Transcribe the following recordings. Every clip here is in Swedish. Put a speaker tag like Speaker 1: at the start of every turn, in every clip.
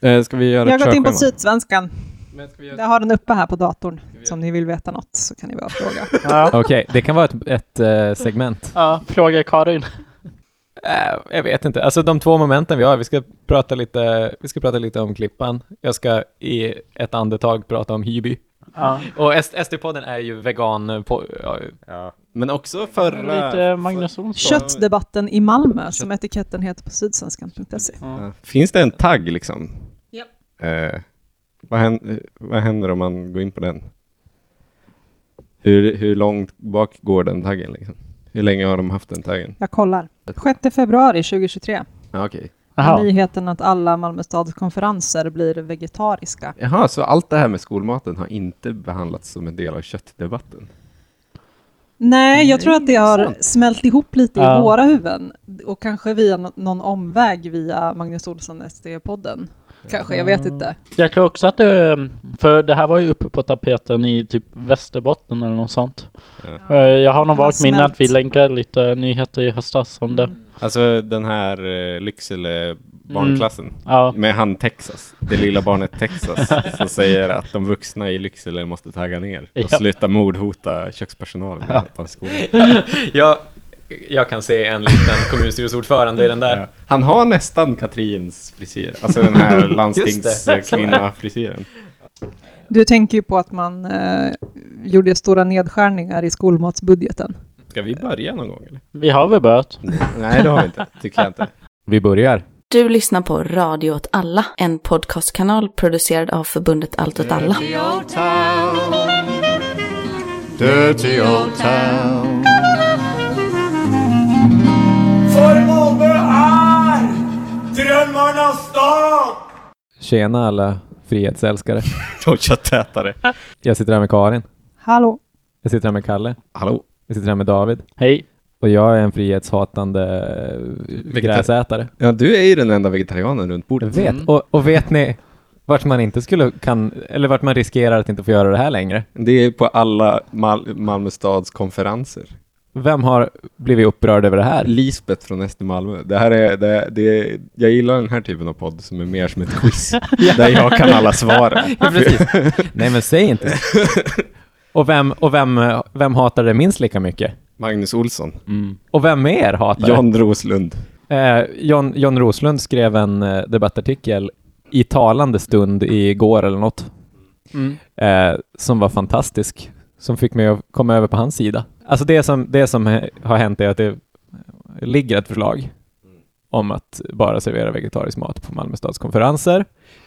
Speaker 1: Eh, ska vi göra
Speaker 2: Jag har gått in på? Sydsvenskan.
Speaker 1: Vi
Speaker 2: Jag har den uppe här på datorn. Så om ni vill veta något så kan ni bara fråga.
Speaker 3: Ja,
Speaker 4: Okej, det kan vara ett, ett eh, segment.
Speaker 3: ja fråga Karin.
Speaker 4: Eh, jag vet inte. Alltså de två momenten vi har, vi ska prata lite, vi ska prata lite om Klippan. Jag ska i ett andetag prata om Hyby.
Speaker 3: Ja.
Speaker 4: Och SD-podden är ju vegan... eh, På, ja,
Speaker 1: Ja. Men också förra...
Speaker 3: Lite Magnus Olsson.
Speaker 2: Köttdebatten i Malmö, som etiketten heter på sydsvenskan.se.
Speaker 1: Finns det en tagg liksom? Eh, vad, händer, vad händer om man går in på den? Hur, hur långt bak går den taggen liksom? Hur länge har de haft den taggen?
Speaker 2: Jag kollar. 6 februari 2023.
Speaker 1: Ja, okej.
Speaker 3: Jaha.
Speaker 2: Nyheten att alla Malmö stads konferenser blir vegetariska.
Speaker 1: Jaha, så allt det här med skolmaten har inte behandlats som en del av köttdebatten?
Speaker 2: Nej, jag tror att det har smält ihop lite
Speaker 3: Ja.
Speaker 2: i våra huvuden. Och kanske via nå- någon omväg via Magnus Olsson SD-podden. Kanske, jag vet inte.
Speaker 3: Jag tror också att det, för det här var ju uppe på tapeten i typ Västerbotten eller något sånt.
Speaker 1: Ja.
Speaker 3: Eh, Jag har nog valt minne att vi länkar lite nyheter i höstas om det.
Speaker 1: Alltså den här eh, Lycksele barnklassen
Speaker 3: Ja,
Speaker 1: med han Texas, det lilla barnet Texas, som säger att de vuxna i Lycksele måste tagga ner och
Speaker 3: Ja.
Speaker 1: sluta mordhota kökspersonalen
Speaker 3: Ja.
Speaker 1: på skolan.
Speaker 4: jag, jag kan se en liten kommunstyrelseordförande i den där.
Speaker 1: Ja. Han har nästan Katrins frisyr, alltså den här landstingskvinna-frisyren.
Speaker 2: Du tänker ju på att man eh, gjorde stora nedskärningar i skolmatsbudgeten.
Speaker 1: Ska vi börja någon gång eller?
Speaker 3: vi har väl börjat.
Speaker 1: Nej, det har vi inte, tycker jag inte.
Speaker 4: Vi börjar.
Speaker 5: Du lyssnar på Radio åt alla, en podcastkanal producerad av förbundet Allt åt alla.
Speaker 6: Dirty old town. Dirty old town.
Speaker 7: Stad!
Speaker 4: Tjena alla frihetsälskare.
Speaker 1: Och köttätare.
Speaker 4: Jag sitter här med Karin.
Speaker 2: Hallå?
Speaker 4: Jag sitter här med Kalle.
Speaker 1: Hallå?
Speaker 4: Jag sitter här med David.
Speaker 3: Hej.
Speaker 4: Och jag är en frihetshatande eh, gräsätare.
Speaker 1: Ja, du är ju den enda vegetarianen runt
Speaker 4: Jag
Speaker 1: bordet.
Speaker 4: vet.
Speaker 3: Mm.
Speaker 4: Och, och vet ni vart man inte skulle kan, eller vart man riskerar att inte få göra det här längre?
Speaker 1: Det är på alla Mal- Malmö stads konferenser.
Speaker 4: Vem har blivit upprörd över det här?
Speaker 1: Lisbeth från SD Malmö. Det här är, det, det är, jag gillar den här typen av podd som är mer som ett quiz. Där jag kan alla svaren.
Speaker 4: Ja. Nej, men säg inte. Och vem, och vem, vem hatar det minst lika mycket?
Speaker 1: Magnus Olsson.
Speaker 4: Och vem mer hatar det?
Speaker 1: John Roslund.
Speaker 4: Eh, John, John Roslund skrev en eh, debattartikel i talande stund igår eller något,
Speaker 3: Mm.
Speaker 4: eh, som var fantastisk, som fick mig att komma över på hans sida. Alltså det som, det som har hänt är att det ligger ett förslag om att bara servera vegetarisk mat på Malmö stads konferenser.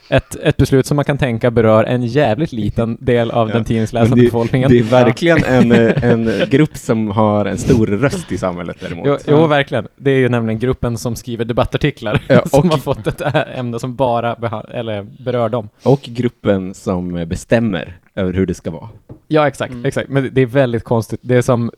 Speaker 4: Ett, ett beslut som man kan tänka berör en jävligt liten del av
Speaker 1: Ja,
Speaker 4: den tidningsläsande
Speaker 1: det-
Speaker 4: befolkningen.
Speaker 1: Det är verkligen en, en grupp som har en stor röst i samhället däremot.
Speaker 4: Jo, jo, verkligen. Det är ju nämligen gruppen som skriver debattartiklar
Speaker 1: Ja,
Speaker 4: som har fått ett ämne som bara eller berör dem.
Speaker 1: Och gruppen som bestämmer över hur det ska vara.
Speaker 4: Ja, exakt.
Speaker 3: Mm.
Speaker 4: exakt. Men det är väldigt konstigt. Det är som,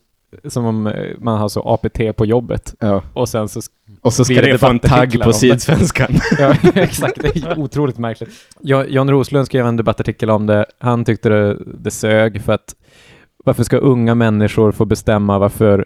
Speaker 4: som om eh, man har så APT på jobbet
Speaker 1: Ja.
Speaker 4: och sen så...
Speaker 1: Och så ska
Speaker 4: det
Speaker 1: få en tagg på? Sydsvenskan.
Speaker 4: Ja, exakt. Det är otroligt märkligt. Ja, John Roslund skrev en debattartikel om det. Han tyckte det, det sög för att varför ska unga människor få bestämma varför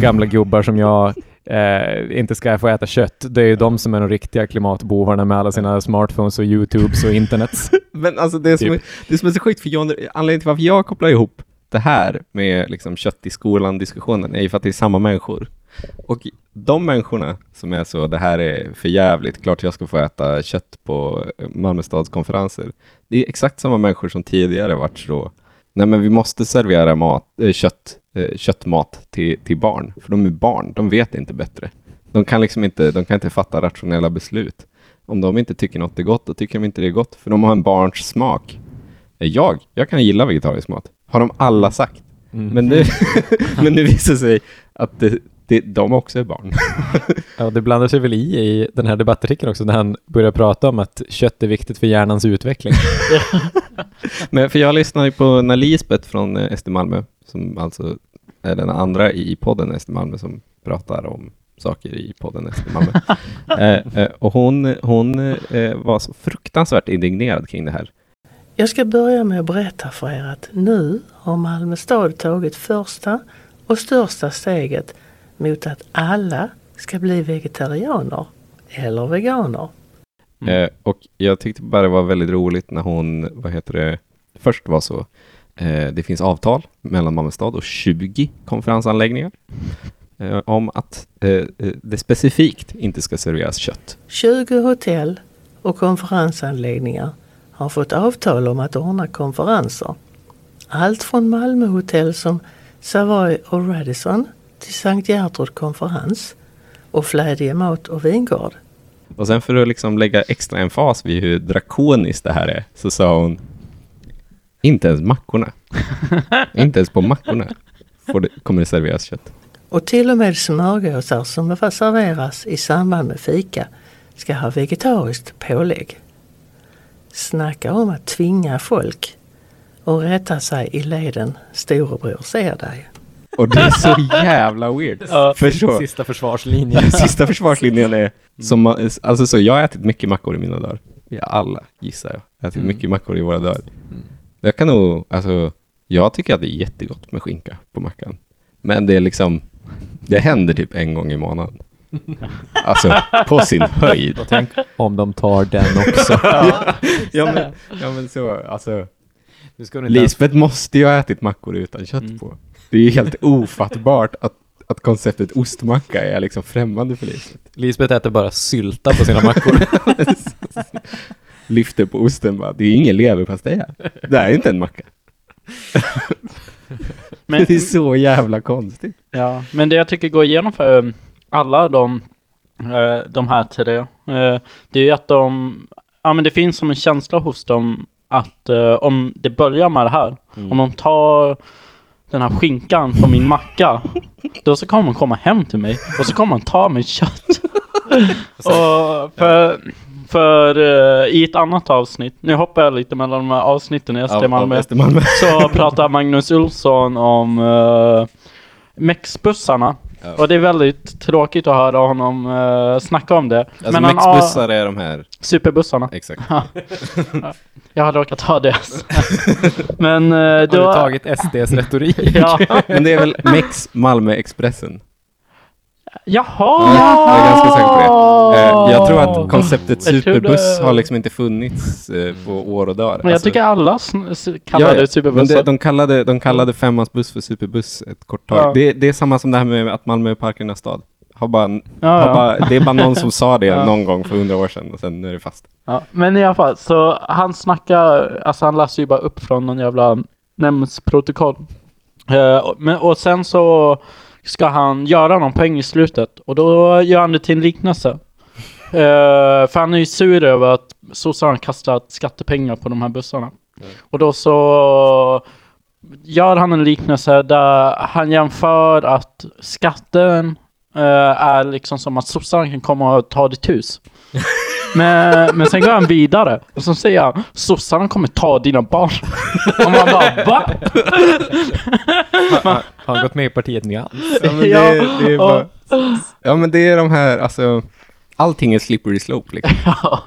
Speaker 4: gamla gubbar som jag eh, inte ska få äta kött? Det är ju de som är de riktiga klimatbovarna med alla sina smartphones och YouTubes och internets.
Speaker 1: Men alltså det som, är,
Speaker 4: Typ.
Speaker 1: det som är så sjukt för John, anledningen till varför jag kopplar ihop det här med liksom kött i skolan-diskussionen är ju för att det är samma människor. Och de människorna som är så, det här är för jävligt, klart jag ska få äta kött på eh, Malmö stads konferenser. Det är exakt samma människor som tidigare varit så, nej men vi måste servera mat, eh, kött, eh, köttmat till, till barn, för de är barn, de vet inte bättre. De kan liksom inte, de kan inte fatta rationella beslut. Om de inte tycker något är gott, då tycker de inte det är gott, för de har en barns smak. Eh, Jag, jag kan gilla vegetarisk mat, har de alla sagt.
Speaker 4: Mm.
Speaker 1: Men nu, men nu visar sig att det, det, de också är barn.
Speaker 4: Ja, det blandar sig väl i i den här debattartikeln också när han börjar prata om att kött är viktigt för hjärnans utveckling.
Speaker 1: Men för jag lyssnade ju på när Lisbeth från eh, SD Malmö, som alltså är den andra i podden SD Malmö som pratar om saker i podden SD Malmö. eh, eh, och hon, hon eh, var så fruktansvärt indignerad kring det här.
Speaker 8: Jag ska börja med att berätta för er att nu har Malmö stad tagit första och största steget mot att alla ska bli vegetarianer eller veganer.
Speaker 3: Mm.
Speaker 1: Eh, och jag tyckte bara det var väldigt roligt när hon, vad heter det, först var så, eh, det finns avtal mellan Malmö stad och 20 konferensanläggningar eh, om att eh, eh, det specifikt inte ska serveras kött.
Speaker 8: 20 hotell och konferensanläggningar har fått avtal om att ordna konferenser. Allt från Malmöhotell som Savoy och Radisson till Sankt Gertrud konferens och Flädje mat och vingård.
Speaker 1: Och sen för att liksom lägga extra en fas vid hur drakoniskt det här är, så sa hon inte ens mackorna. inte ens på mackorna får det, kommer det serveras kött.
Speaker 8: Och till och med smörgåsar som får serveras i samband med fika ska ha vegetariskt pålägg. Snacka om att tvinga folk och rätta sig i leden storebror ser dig.
Speaker 1: Och det är så jävla weird.
Speaker 3: Ja.
Speaker 1: För så,
Speaker 4: Sista försvarslinjen.
Speaker 1: sista försvarslinjen är, som man, alltså så, jag har ätit mycket mackor i mina dagar. Vi alla, gissar jag, har ätit
Speaker 4: Mm.
Speaker 1: mycket mackor i våra dagar. Jag kan nog, alltså, jag tycker att det är jättegott med skinka på mackan. Men det är liksom, det händer typ en gång i månaden. Alltså, på sin höjd.
Speaker 4: Och tänk om de tar den också.
Speaker 1: Ja men, ja, men så, alltså.
Speaker 4: Nu ska du inte ens-
Speaker 1: Lisbeth måste ju ha ätit mackor utan kött
Speaker 3: Mm.
Speaker 1: på. Det är ju helt ofattbart att, att konceptet ostmacka är liksom främmande för Lisbeth.
Speaker 4: Lisbeth äter bara sylta på sina mackor.
Speaker 1: Lyfter på osten bara, det är ingen leverpastej här. Det här är inte en macka.
Speaker 3: Men,
Speaker 1: Det är så jävla konstigt.
Speaker 3: ja, men det jag tycker går igenom för um, alla de, eh, de här tre, eh, det är ju att de, ja men det finns som en känsla hos dem att eh, om det börjar med det här, om de tar den här skinkan på min macka, då så kommer de komma hem till mig och så kommer de ta mitt kött. och för, för eh, i ett annat avsnitt, nu hoppar jag lite mellan de här avsnitten i SD Malmö,
Speaker 1: SD Malmö.
Speaker 3: så pratar Magnus Olsson om uh, Mexbussarna.
Speaker 1: Ja.
Speaker 3: Och det är väldigt tråkigt att höra honom uh, snacka om det.
Speaker 1: Alltså
Speaker 3: han har-
Speaker 1: mexbussar är de här,
Speaker 3: Superbussarna.
Speaker 1: exakt.
Speaker 3: Jag har råkat ha det. Men uh,
Speaker 4: Har du
Speaker 3: då...
Speaker 4: tagit SDs retorik?
Speaker 3: Ja.
Speaker 1: Men det är väl Mex Malmö Expressen?
Speaker 3: Jaha!
Speaker 1: Jag är ganska säker på det. Eh, jag tror att konceptet superbuss har liksom inte funnits eh, på år och dagar.
Speaker 3: Men jag
Speaker 1: Alltså-
Speaker 3: tycker alla
Speaker 1: Ja,
Speaker 3: det
Speaker 1: ja.
Speaker 3: superbussar.
Speaker 1: Men det, de, kallade, de kallade Femmans buss för superbuss ett kort tag.
Speaker 3: Ja.
Speaker 1: Det, det är samma som det här med att Malmö är parkernas stad. Har bara,
Speaker 3: Ja,
Speaker 1: har
Speaker 3: ja.
Speaker 1: bara, det är bara någon som sa det
Speaker 3: Ja.
Speaker 1: någon gång för hundra år sedan och sen nu är det fast.
Speaker 3: Ja, men i alla fall, så han snackar, alltså han läser ju bara upp från någon jävla nämndsprotokoll. Och- men, och sen så ska han göra någon poäng i slutet och då gör han det till en liknelse. Eh, för han är ju sur över att sossarna kastat skattepengar på de här bussarna. Och då så gör han en liknelse där han jämför att skatten eh, är liksom som att sossarna kan komma och ta ditt hus. Men, men sen går han vidare och så säger han sossarna kommer ta dina barn. Och man bara va?
Speaker 4: Har han gått med i partiet Nyans?
Speaker 1: Ja, men det,
Speaker 3: Ja,
Speaker 1: det är
Speaker 3: och-
Speaker 1: bara, ja men det är de här, alltså, allting är slippery slope liksom.
Speaker 3: Ja.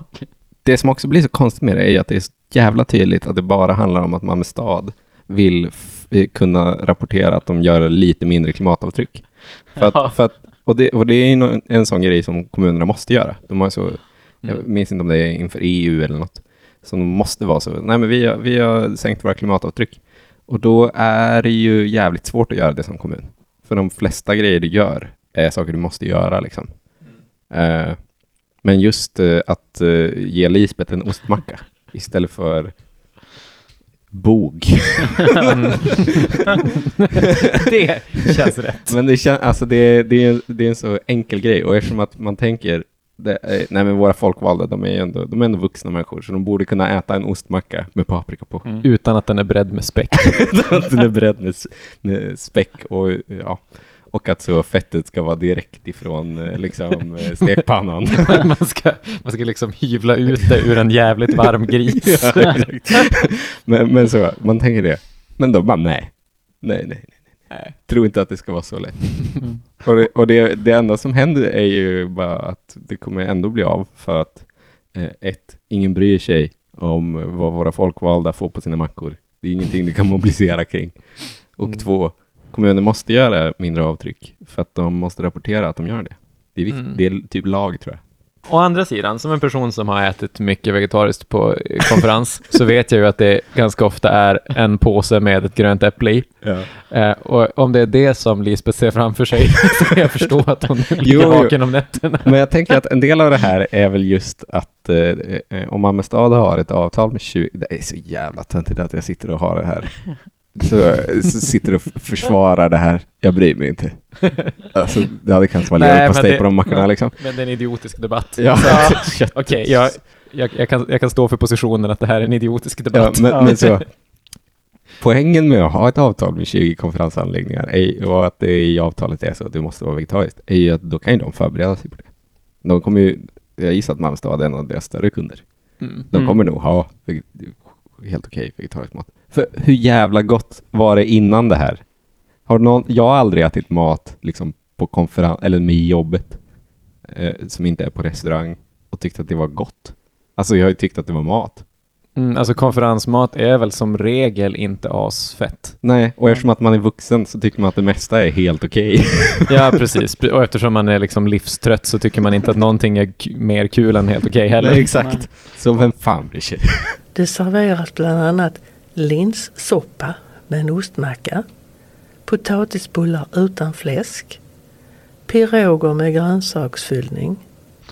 Speaker 1: Det som också blir så konstigt med det är att det är så jävla tydligt att det bara handlar om att Malmö stad vill eh, kunna rapportera att de gör lite mindre klimatavtryck. För
Speaker 3: Ja.
Speaker 1: att, för att, och, det, och det är ju nå- en sån grej som kommunerna måste göra. De har ju jag minns inte om det är inför EU eller något, som måste vara så. Nej men vi har, vi har sänkt våra klimatavtryck. Och då är det ju jävligt svårt att göra det som kommun. För de flesta grejer du gör är saker du måste göra liksom. Eh, men just eh, att eh, ge Lisbeth en ostmacka istället för bog.
Speaker 4: Det känns rätt.
Speaker 1: Men det, kän, alltså det, det, är, det är en så enkel grej och eftersom att man tänker det, eh, nej men våra folkvalda, de är ju ändå, de är ändå vuxna människor så de borde kunna äta en ostmacka med paprika på.
Speaker 4: Utan att den är bredd med späck.
Speaker 1: att den är beredd med, med späck och ja. Och att så fettet ska vara direkt ifrån eh, liksom eh, stekpannan.
Speaker 4: man, ska, man ska liksom hyvla ut det ur en jävligt varm gris.
Speaker 1: Ja, men, men så, man tänker det. Men de bara nej. Nej, nej, nej. Nej. Tror inte att det ska vara så lätt. Och, det, och det, det enda som händer är ju bara att det kommer ändå bli av för att eh, ett, ingen bryr sig om vad våra folkvalda får på sina mackor. Det är ingenting du kan mobilisera kring. Och
Speaker 4: Mm.
Speaker 1: två, kommuner måste göra mindre avtryck för att de måste rapportera att de gör det. Det är, vikt,
Speaker 4: Mm.
Speaker 1: det är typ lag tror jag.
Speaker 4: Å andra sidan, som en person som har ätit mycket vegetariskt på konferens, så vet jag ju att det ganska ofta är en påse med ett grönt äpple i.
Speaker 1: Ja.
Speaker 4: Eh, och om det är det som Lisbeth ser framför sig, så kan jag förstå att hon ligger vaken om nätterna.
Speaker 1: Men jag tänker att en del av det här är väl just att eh, eh, om stad har ett avtal med 20... Det är så jävla töntigt att jag sitter och har det här. Så, så sitter och f- försvarar det här. Jag bryr mig inte. Alltså, det hade kanske varit leverpastej på de mackorna liksom.
Speaker 4: Men det är en idiotisk debatt.
Speaker 1: Ja.
Speaker 4: Okej, jag, jag, jag, kan, jag kan stå för positionen att det här är en idiotisk
Speaker 1: Ja,
Speaker 4: debatt.
Speaker 1: men, men så, poängen med att ha ett avtal med 20 konferensanläggningar är, och att det i avtalet är så att det måste vara vegetariskt, är ju att då kan ju de förbereda sig på det. De kommer ju, jag gissar att Malmö stad är en av deras större kunder.
Speaker 4: Mm.
Speaker 1: De
Speaker 3: Mm.
Speaker 1: kommer nog ha helt okej vegetarisk mat. För hur jävla gott var det innan det här? Har någon, jag har aldrig ätit mat liksom på konferens, eller med jobbet, eh, som inte är på restaurang och tyckt att det var gott. Alltså jag har ju tyckt att det var mat.
Speaker 4: Mm, alltså konferensmat är väl som regel inte asfett.
Speaker 1: Nej, och eftersom att man är vuxen så tycker man att det mesta är helt okej.
Speaker 4: Ja, precis. Och eftersom man är liksom livstrött så tycker man inte att någonting är k- mer kul än helt okej heller.
Speaker 1: Nej, exakt. Så vem fan bryr sig?
Speaker 8: Det serveras bland annat linssoppa med en ostmacka, potatisbullar utan fläsk, piroger med grönsaksfyllning,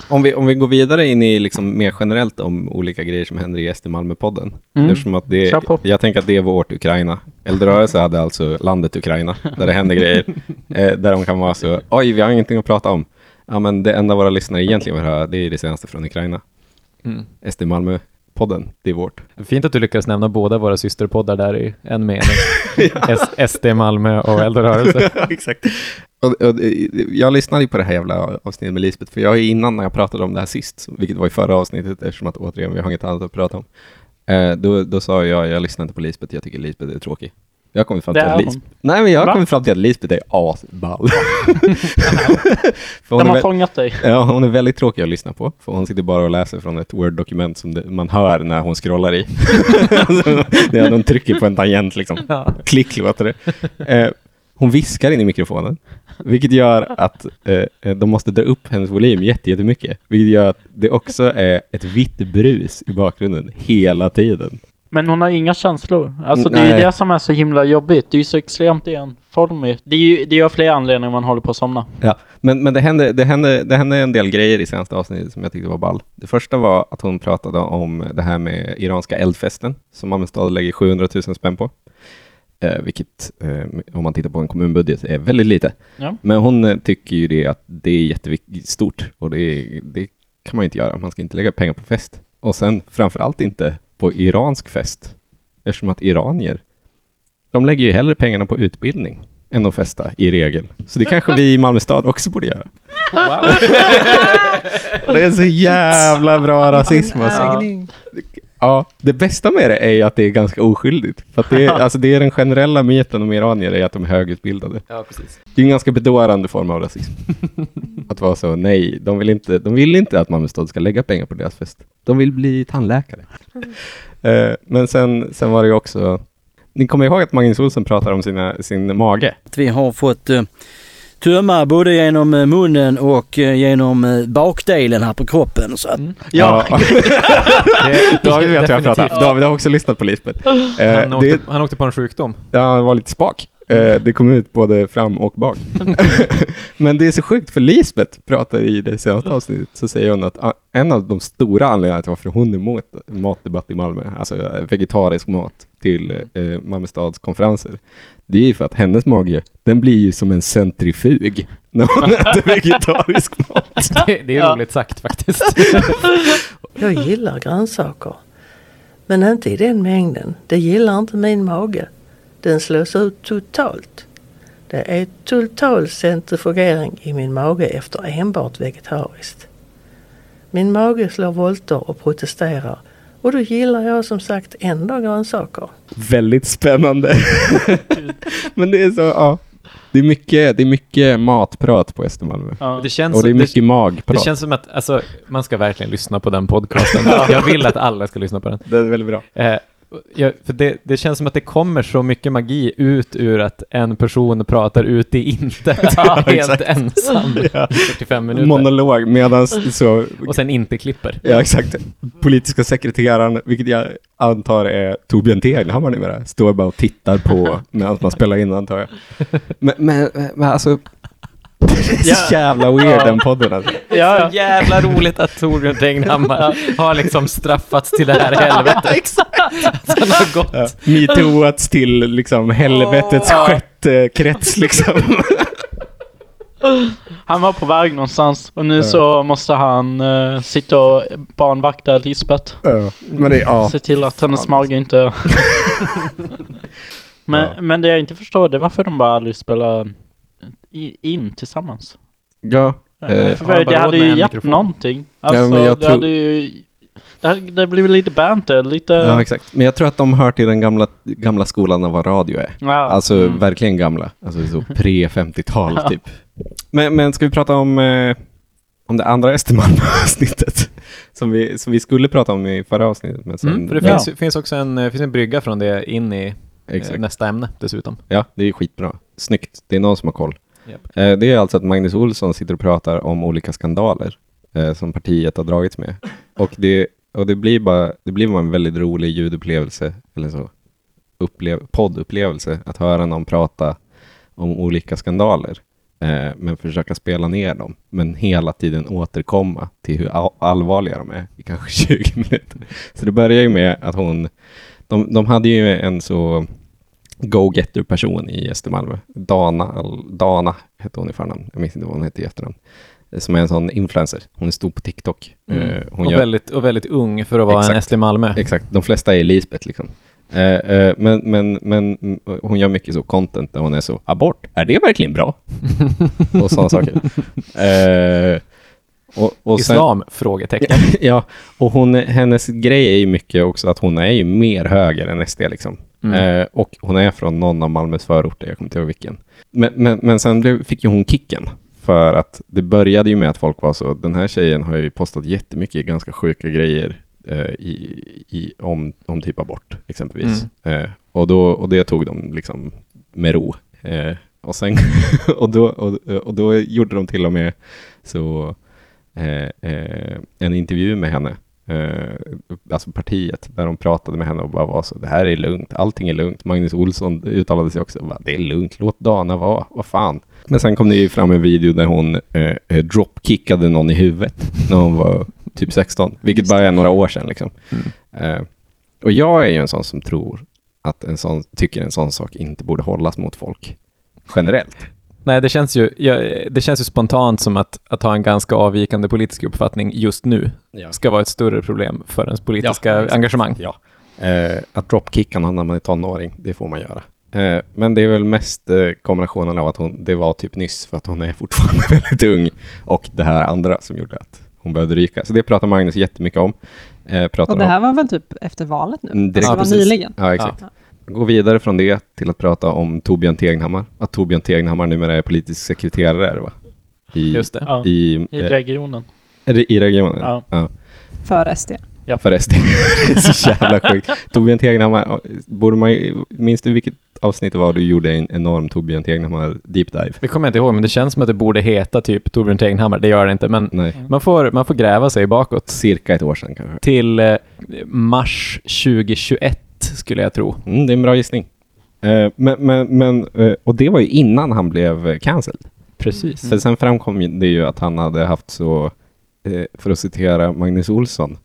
Speaker 1: Om vi, om vi går vidare in i liksom mer generellt om olika grejer som händer i SD Malmö-podden.
Speaker 3: Mm.
Speaker 1: Eftersom att det, jag tänker att det är vårt Ukraina. Eldrörelse hade alltså landet Ukraina, där det händer grejer. Eh, där de kan vara så, oj, vi har ingenting att prata om. Ja, men det enda våra lyssnare egentligen vill höra, det är det senaste från Ukraina.
Speaker 4: Mm.
Speaker 1: SD Malmö-podden, det är vårt.
Speaker 4: Fint att du lyckades nämna båda våra systerpoddar där i en mening. S- SD Malmö och Eldrörelse.
Speaker 1: Exakt. Och, och, eh, jag lyssnade ju på det här jävla avsnittet med Lisbeth, för jag innan när jag pratade om det här sist, vilket var i förra avsnittet, eftersom att återigen vi har inget annat att prata om, eh, då, då sa jag, jag lyssnar inte på Lisbeth, jag tycker Lisbeth är tråkig. Jag har kommit fram till att
Speaker 3: hon.
Speaker 1: Lisbeth... Nej, men jag har
Speaker 3: Va?
Speaker 1: kommit fram till att Lisbeth är asball. för hon,
Speaker 3: De
Speaker 1: är
Speaker 3: har
Speaker 1: väl,
Speaker 3: fångat dig.
Speaker 1: ja, hon är väldigt tråkig att lyssna på, för hon sitter bara och läser från ett Word-dokument som det, man hör när hon scrollar i. alltså, det är att de trycker på en tangent liksom.
Speaker 4: Ja.
Speaker 1: Klick låter det. Eh, hon viskar in i mikrofonen, vilket gör att eh, de måste dra upp hennes volym jätte- jättemycket. Vilket gör att det också är ett vitt brus i bakgrunden hela tiden.
Speaker 3: Men hon har inga känslor. Alltså det är ju det som är så himla jobbigt. Det är ju så extremt enformigt. Det är ju det är av flera anledningar man håller på att somna.
Speaker 1: Ja, men, men det, hände, det, hände, det hände en del grejer i senaste avsnittet som jag tyckte var ball. Det första var att hon pratade om det här med iranska eldfesten som Malmö stad lägger 700 000 spänn på. Eh, vilket, eh, om man tittar på en kommunbudget, är väldigt lite.
Speaker 3: Ja.
Speaker 1: Men hon eh, tycker ju det att det är jättestort och det, det kan man ju inte göra. Man ska inte lägga pengar på fest. Och sen framför allt inte på iransk fest. Eftersom att iranier, de lägger ju hellre pengarna på utbildning än att festa i regel. Så det kanske vi i Malmö stad också borde göra. Det är så jävla bra rasism alltså. Ja, det bästa med det är ju att det är ganska oskyldigt. För att det, är, alltså det är den generella myten om iranier är att de är högutbildade.
Speaker 4: ja, precis.
Speaker 1: Det är en ganska bedårande form av rasism. Att vara så, nej, de vill inte, de vill inte att Malmö stad ska lägga pengar på deras fest. De vill bli tandläkare. Eh, men sen, sen var det ju också, ni kommer ihåg att Magnus Olsson pratar om sina, sin mage?
Speaker 9: Vi har fått eh, tömma både genom eh, munnen och eh, genom eh, bakdelen här på kroppen. Så att,
Speaker 1: Ja.
Speaker 4: Det-
Speaker 1: David vet vad jag pratar. David har också lyssnat på Lisbeth. Eh,
Speaker 4: Han,
Speaker 1: det,
Speaker 4: åkte, han åkte på en sjukdom.
Speaker 1: ja, han var lite spak. Eh, det kom ut både fram och bak. Men det är så sjukt, för Lisbeth pratar i det senaste avsnittet, så säger hon att ah, en av de stora anledningarna till varför hon är emot matdebatt i Malmö, alltså eh, vegetarisk mat till eh, Malmö stads konferenser, det är ju för att hennes mage, den blir ju som en centrifug när hon äter vegetarisk mat.
Speaker 4: Det, det är
Speaker 3: Ja.
Speaker 4: roligt sagt faktiskt.
Speaker 8: Jag gillar grönsaker. Men inte i den mängden. Det gillar inte min mage. Den slås ut totalt. Det är total centrifugering i min mage efter enbart vegetariskt. Min mage slår volter och protesterar och då gillar jag som sagt ändå grönsaker.
Speaker 1: Väldigt spännande. Men det är så, ja. Det är mycket, det är mycket matprat på Östermalmö.
Speaker 3: Ja.
Speaker 4: Det känns,
Speaker 1: Och det är
Speaker 4: det,
Speaker 1: mycket magprat.
Speaker 4: det känns som att alltså, man ska verkligen lyssna på den podcasten. Jag vill att alla ska lyssna på den.
Speaker 1: Det är väldigt bra.
Speaker 4: Eh, Ja, för det, det känns som att det kommer så mycket magi ut ur att en person pratar ut i intet
Speaker 3: Ja,
Speaker 4: helt
Speaker 1: exakt.
Speaker 4: ensam
Speaker 1: Ja.
Speaker 4: i 45 minuter.
Speaker 1: Monolog medan så
Speaker 4: och sen inte klipper.
Speaker 1: Ja, exakt. Politiska sekreteraren, vilket jag antar är Torbjörn Tegelhammar numera, står bara och tittar på medan man spelar in, antar jag. Men, men, men alltså, det är så jävla weird den podden alltså.
Speaker 3: Ja,
Speaker 4: Så jävla roligt att Torbjörn Tegnhammar har liksom straffats till det här helvetet. Att han har gått.
Speaker 1: Ja. Metooats till liksom helvetets
Speaker 3: Åh.
Speaker 1: sjätte krets liksom.
Speaker 3: Han var på väg någonstans och nu
Speaker 1: Ja.
Speaker 3: så måste han uh, sitta och barnvakta Lisbeth.
Speaker 1: Ja, men det, ja.
Speaker 3: Se till att hennes mage inte... men, men det jag inte förstår det är varför de bara aldrig spelar in tillsammans.
Speaker 1: Ja, eh,
Speaker 3: för
Speaker 4: har bara
Speaker 3: det hade ju gett
Speaker 4: mikrofon.
Speaker 3: någonting. Alltså,
Speaker 1: men jag
Speaker 3: det
Speaker 1: tror-
Speaker 3: hade ju... Det blev lite banter, lite...
Speaker 1: ja, exakt. Men jag tror att de hör till den gamla, gamla skolan av vad radio är.
Speaker 3: Ja.
Speaker 1: Alltså
Speaker 3: Mm.
Speaker 1: verkligen gamla. Alltså så pre-50-tal typ. Men, men ska vi prata om, eh, om det andra Östermalm-avsnittet? Som vi, som vi skulle prata om i förra avsnittet. Men sen,
Speaker 4: Mm, för det
Speaker 3: Ja.
Speaker 4: finns, finns också en, eh, finns en brygga från det in i eh, nästa ämne dessutom.
Speaker 1: Ja, det är skitbra. Snyggt. Det är någon som har koll.
Speaker 4: Yep.
Speaker 1: Eh, det är alltså att Magnus Olsson sitter och pratar om olika skandaler eh, som partiet har dragits med. Och det, och det blir bara det blir bara en väldigt rolig ljudupplevelse, eller så, upplev, poddupplevelse, att höra någon prata om olika skandaler, eh, men försöka spela ner dem, men hela tiden återkomma till hur allvarliga de är i kanske 20 minuter. Så det börjar ju med att hon, de, de hade ju en så go-getter-person i Östermalm. Dana, Dana hette hon i förnamn. Jag minns inte vad hon hette i efternamn. Eh, Som är en sån influencer. Hon är stor på TikTok. Eh, hon
Speaker 4: och,
Speaker 1: gör,
Speaker 4: väldigt, och väldigt ung för att vara en
Speaker 1: Exakt.
Speaker 4: Estlie Malmö.
Speaker 1: exakt, de flesta är Lisbeth liksom. Eh, men, men, men mm, hon gör mycket så content där hon är så, abort, är det verkligen bra? och sådana saker. Och, och sen-
Speaker 4: Islam? Frågetecken.
Speaker 1: ja, och hon, hennes grej är ju mycket också att hon är ju mer höger än SD liksom.
Speaker 4: Mm.
Speaker 1: Eh, och hon är från någon av Malmös förorter, jag kommer inte ihåg vilken. Men, men, men sen blev, fick ju hon kicken. För att det började ju med att folk var så, den här tjejen har ju postat jättemycket ganska sjuka grejer eh, i, i, om, om typ abort, exempelvis. Eh, och, då, och det tog de liksom med ro. Eh, och, sen, och, då, och, och då gjorde de till och med så en intervju med henne, eh, alltså partiet, där de pratade med henne och bara var så, det här är lugnt, allting är lugnt. Magnus Olsson uttalade sig också, bara, det är lugnt, låt Dana vara, vad fan. Men sen kom det ju fram en video där hon eh, eh, dropkickade någon i huvudet när hon var typ 16, vilket bara är några år sedan liksom. Eh, och jag är ju en sån som tror att en sån, tycker en sån sak inte borde hållas mot folk generellt.
Speaker 4: Nej, det känns ju, ja, det känns ju spontant som att, att ha en ganska avvikande politisk uppfattning just nu ska vara ett större problem för ens politiska
Speaker 1: Ja,
Speaker 4: engagemang.
Speaker 1: Ja. Eh, att dropkicka någon när man är tonåring, det får man göra. Eh, men det är väl mest eh, kombinationen av att hon, det var typ nyss för att hon är fortfarande väldigt ung och det här andra som gjorde att hon behövde ryka. Så det pratar Magnus jättemycket om. Eh,
Speaker 2: Och det
Speaker 1: om-
Speaker 2: här var väl typ efter valet nu?
Speaker 1: Mm, direkt
Speaker 2: alltså, det var
Speaker 1: precis.
Speaker 2: nyligen.
Speaker 1: Ja, exakt. Gå vidare från det till att prata om Torbjörn Tegnhammar. Att Torbjörn Tegnhammar numera är politisk sekreterare va? I,
Speaker 4: Just det.
Speaker 3: Ja,
Speaker 1: I,
Speaker 3: I
Speaker 1: eh,
Speaker 3: regionen.
Speaker 1: i regionen?
Speaker 3: Ja.
Speaker 1: ja.
Speaker 2: För SD.
Speaker 1: För SD. det är så jävla sjukt. Torbjörn Tegnhammar, borde man minns du vilket avsnitt det var du gjorde en enorm Torbjörn Tegnhammar deep dive?
Speaker 4: Det kommer jag inte ihåg, men det känns som att det borde heta typ Torbjörn Tegnhammar. Det gör det inte, men
Speaker 1: Nej.
Speaker 4: man får, man får gräva sig bakåt.
Speaker 1: Cirka ett år sedan kanske.
Speaker 4: Till eh, mars 2021 skulle jag tro.
Speaker 1: Mm, det är en bra gissning. Eh, men, men, men, eh, och det var ju innan han blev eh, cancelled.
Speaker 4: Precis.
Speaker 1: För sen framkom ju det ju att han hade haft så, för att citera Magnus Olsson,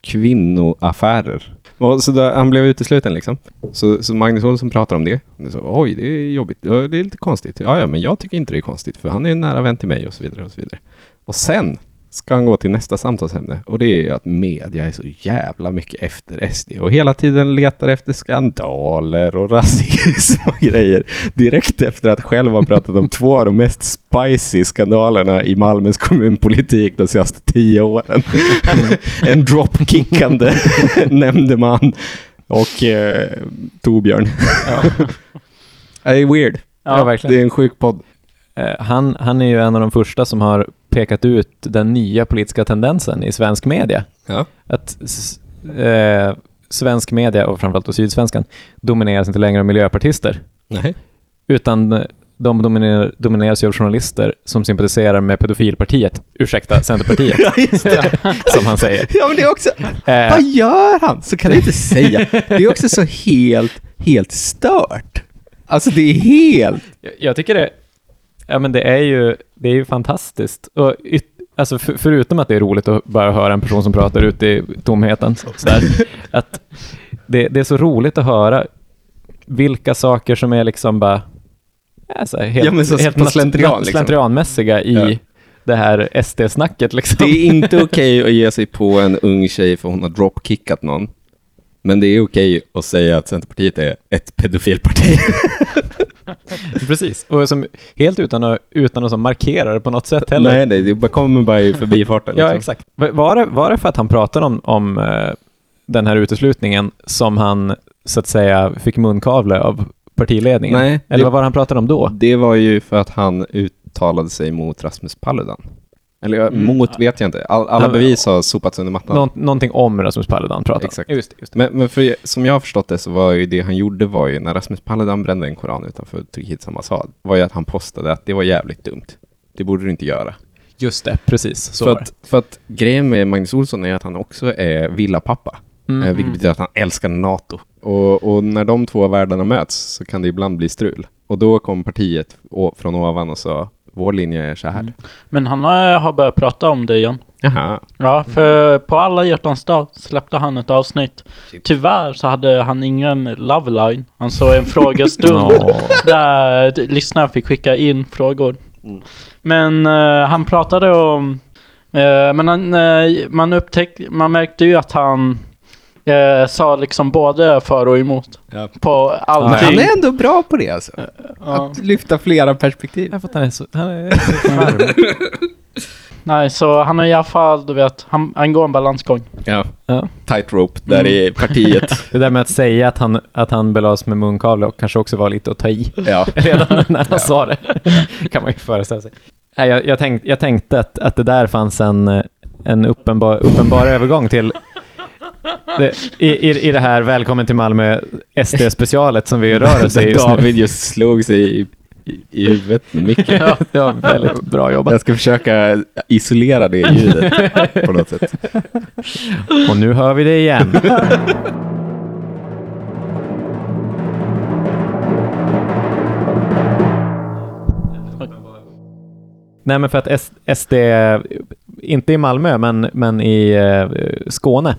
Speaker 1: kvinnoaffärer. Och så där, han blev utesluten liksom. Så, så Magnus Olsson pratar om det. Så, Oj, det är jobbigt. Ja, det är lite konstigt. Ja, ja, men jag tycker inte det är konstigt, för han är en nära vän till mig och så vidare. Och så vidare. Och sen ska han gå till nästa samtalsämne och det är ju att media är så jävla mycket efter SD och hela tiden letar efter skandaler och rasism och grejer direkt efter att själv ha pratat om två av de mest spicy skandalerna i Malmös kommunpolitik de senaste tio åren. en dropkickande nämndeman och eh, Torbjörn. det är weird.
Speaker 4: Ja, verkligen.
Speaker 1: Det är en sjuk podd.
Speaker 4: Eh, Han, han är ju en av de första som har pekat ut den nya politiska tendensen i svensk media.
Speaker 1: Ja.
Speaker 4: Att eh, svensk media och framförallt då Sydsvenskan domineras inte längre av miljöpartister,
Speaker 1: Nej.
Speaker 4: utan eh, de dominerar, domineras ju av journalister som sympatiserar med pedofilpartiet, ursäkta, Centerpartiet,
Speaker 1: Ja,
Speaker 4: som han säger.
Speaker 1: Ja, men det är också...
Speaker 4: Eh,
Speaker 1: Vad gör han? Så kan du inte säga. Det är också så helt, helt stört. Alltså det är helt...
Speaker 4: Jag, jag tycker det, ja men det är ju, det är ju fantastiskt. Och yt, alltså för, förutom att det är roligt att bara höra en person som pratar ut i tomheten, sådär, att det, det är så roligt att höra vilka saker som är liksom bara, så här, helt,
Speaker 1: Ja, men så
Speaker 4: helt
Speaker 1: slentrian, liksom.
Speaker 4: slentrianmässiga i
Speaker 1: Ja.
Speaker 4: det här SD-snacket liksom.
Speaker 1: Det är inte okej att ge sig på en ung tjej för hon har dropkickat någon. Men det är okej att säga att Centerpartiet är ett pedofilparti.
Speaker 4: Precis, och som, helt utan att, utan att som markera det på något sätt heller.
Speaker 1: Nej, nej, det bara kommer bara i förbifarten.
Speaker 4: Ja,
Speaker 1: liksom.
Speaker 4: exakt. Va- Var det, var det för att han pratade om, om eh, den här uteslutningen som han, så att säga, fick munkavle av partiledningen?
Speaker 1: Nej,
Speaker 4: Eller
Speaker 1: det-
Speaker 4: vad var det han pratade om då?
Speaker 1: Det var ju för att han uttalade sig mot Rasmus Paludan. Eller
Speaker 4: Mm.
Speaker 1: mot vet jag inte. All, alla bevis har sopats under mattan.
Speaker 4: Nå, någonting om Rasmus Paludan pratade
Speaker 1: Exakt.
Speaker 4: Just, det, just det.
Speaker 1: Men, men för, som jag har förstått det så var ju det han gjorde var ju när Rasmus Paludan brände en koran utanför Turkiets ambassad var ju att han postade att det var jävligt dumt. Det borde du inte göra.
Speaker 4: Just det, precis. Så
Speaker 1: för, att, för att grejen med Magnus Olsson är att han också är villapappa.
Speaker 4: Mm.
Speaker 1: Eh, vilket betyder att han älskar NATO. Och, och när de två världarna möts så kan det ibland bli strul. Och då kom partiet från ovan och sa vår linje är så här.
Speaker 3: Mm. Men han har, har börjat prata om det igen.
Speaker 1: Jaha.
Speaker 3: Ja, för på alla hjärtans dag släppte han ett avsnitt. Tyvärr så hade han ingen love line. Han såg en frågestund där d- lyssnare fick skicka in frågor.
Speaker 1: Mm.
Speaker 3: Men eh, han pratade om... eh, men han, eh, man upptäckte... Man märkte ju att han eh, sa liksom både för och emot.
Speaker 1: Ja.
Speaker 3: På
Speaker 1: Men
Speaker 3: allting.
Speaker 1: han är ändå bra på det alltså.
Speaker 3: Ja.
Speaker 1: Att lyfta flera perspektiv.
Speaker 4: Jag fattar, han är så, han är så.
Speaker 3: Nej, så han är i alla fall, du vet, han, han går en balansgång.
Speaker 1: Ja.
Speaker 4: Ja.
Speaker 1: Tightrope där i partiet.
Speaker 4: Det där med att säga att han, att han belades med munkavle och kanske också var lite att ta i.
Speaker 1: ja.
Speaker 4: redan när han sa det. kan man ju föreställa sig. Nej, jag, jag, tänk, jag tänkte att, att det där fanns en, eh, en uppenbar, uppenbar övergång till det, i, i, i det här Välkommen till Malmö SD-specialet som vi rör oss i just nu.
Speaker 1: David just slog sig i, i, i huvudet med micken.
Speaker 4: Ja, det var väldigt bra jobbat.
Speaker 1: Jag ska försöka isolera det ljudet på något sätt.
Speaker 4: Och nu hör vi det igen. Nej, men för att SD, inte i Malmö, men, men i eh, Skåne,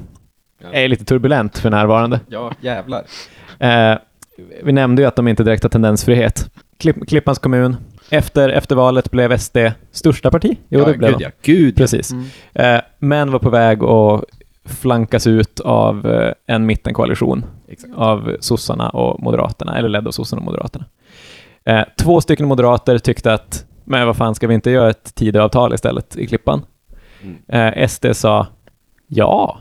Speaker 4: är lite turbulent för närvarande.
Speaker 1: Ja, jävlar.
Speaker 4: Eh, vi nämnde ju att de inte direkt har tendensfrihet. Klipp, Klippans kommun, efter, efter valet blev SD största parti. Jo,
Speaker 1: ja,
Speaker 4: det blev
Speaker 1: gud,
Speaker 4: de.
Speaker 1: ja. Gud.
Speaker 4: Precis.
Speaker 3: Mm.
Speaker 4: Eh, men var på väg att flankas ut av eh, en mittenkoalition
Speaker 1: Exakt.
Speaker 4: av sossarna och moderaterna, eller ledd av sossarna och moderaterna. Eh, två stycken moderater tyckte att, men vad fan, ska vi inte göra ett Tidöavtal istället i Klippan?
Speaker 1: Mm.
Speaker 4: Eh, SD sa, Ja,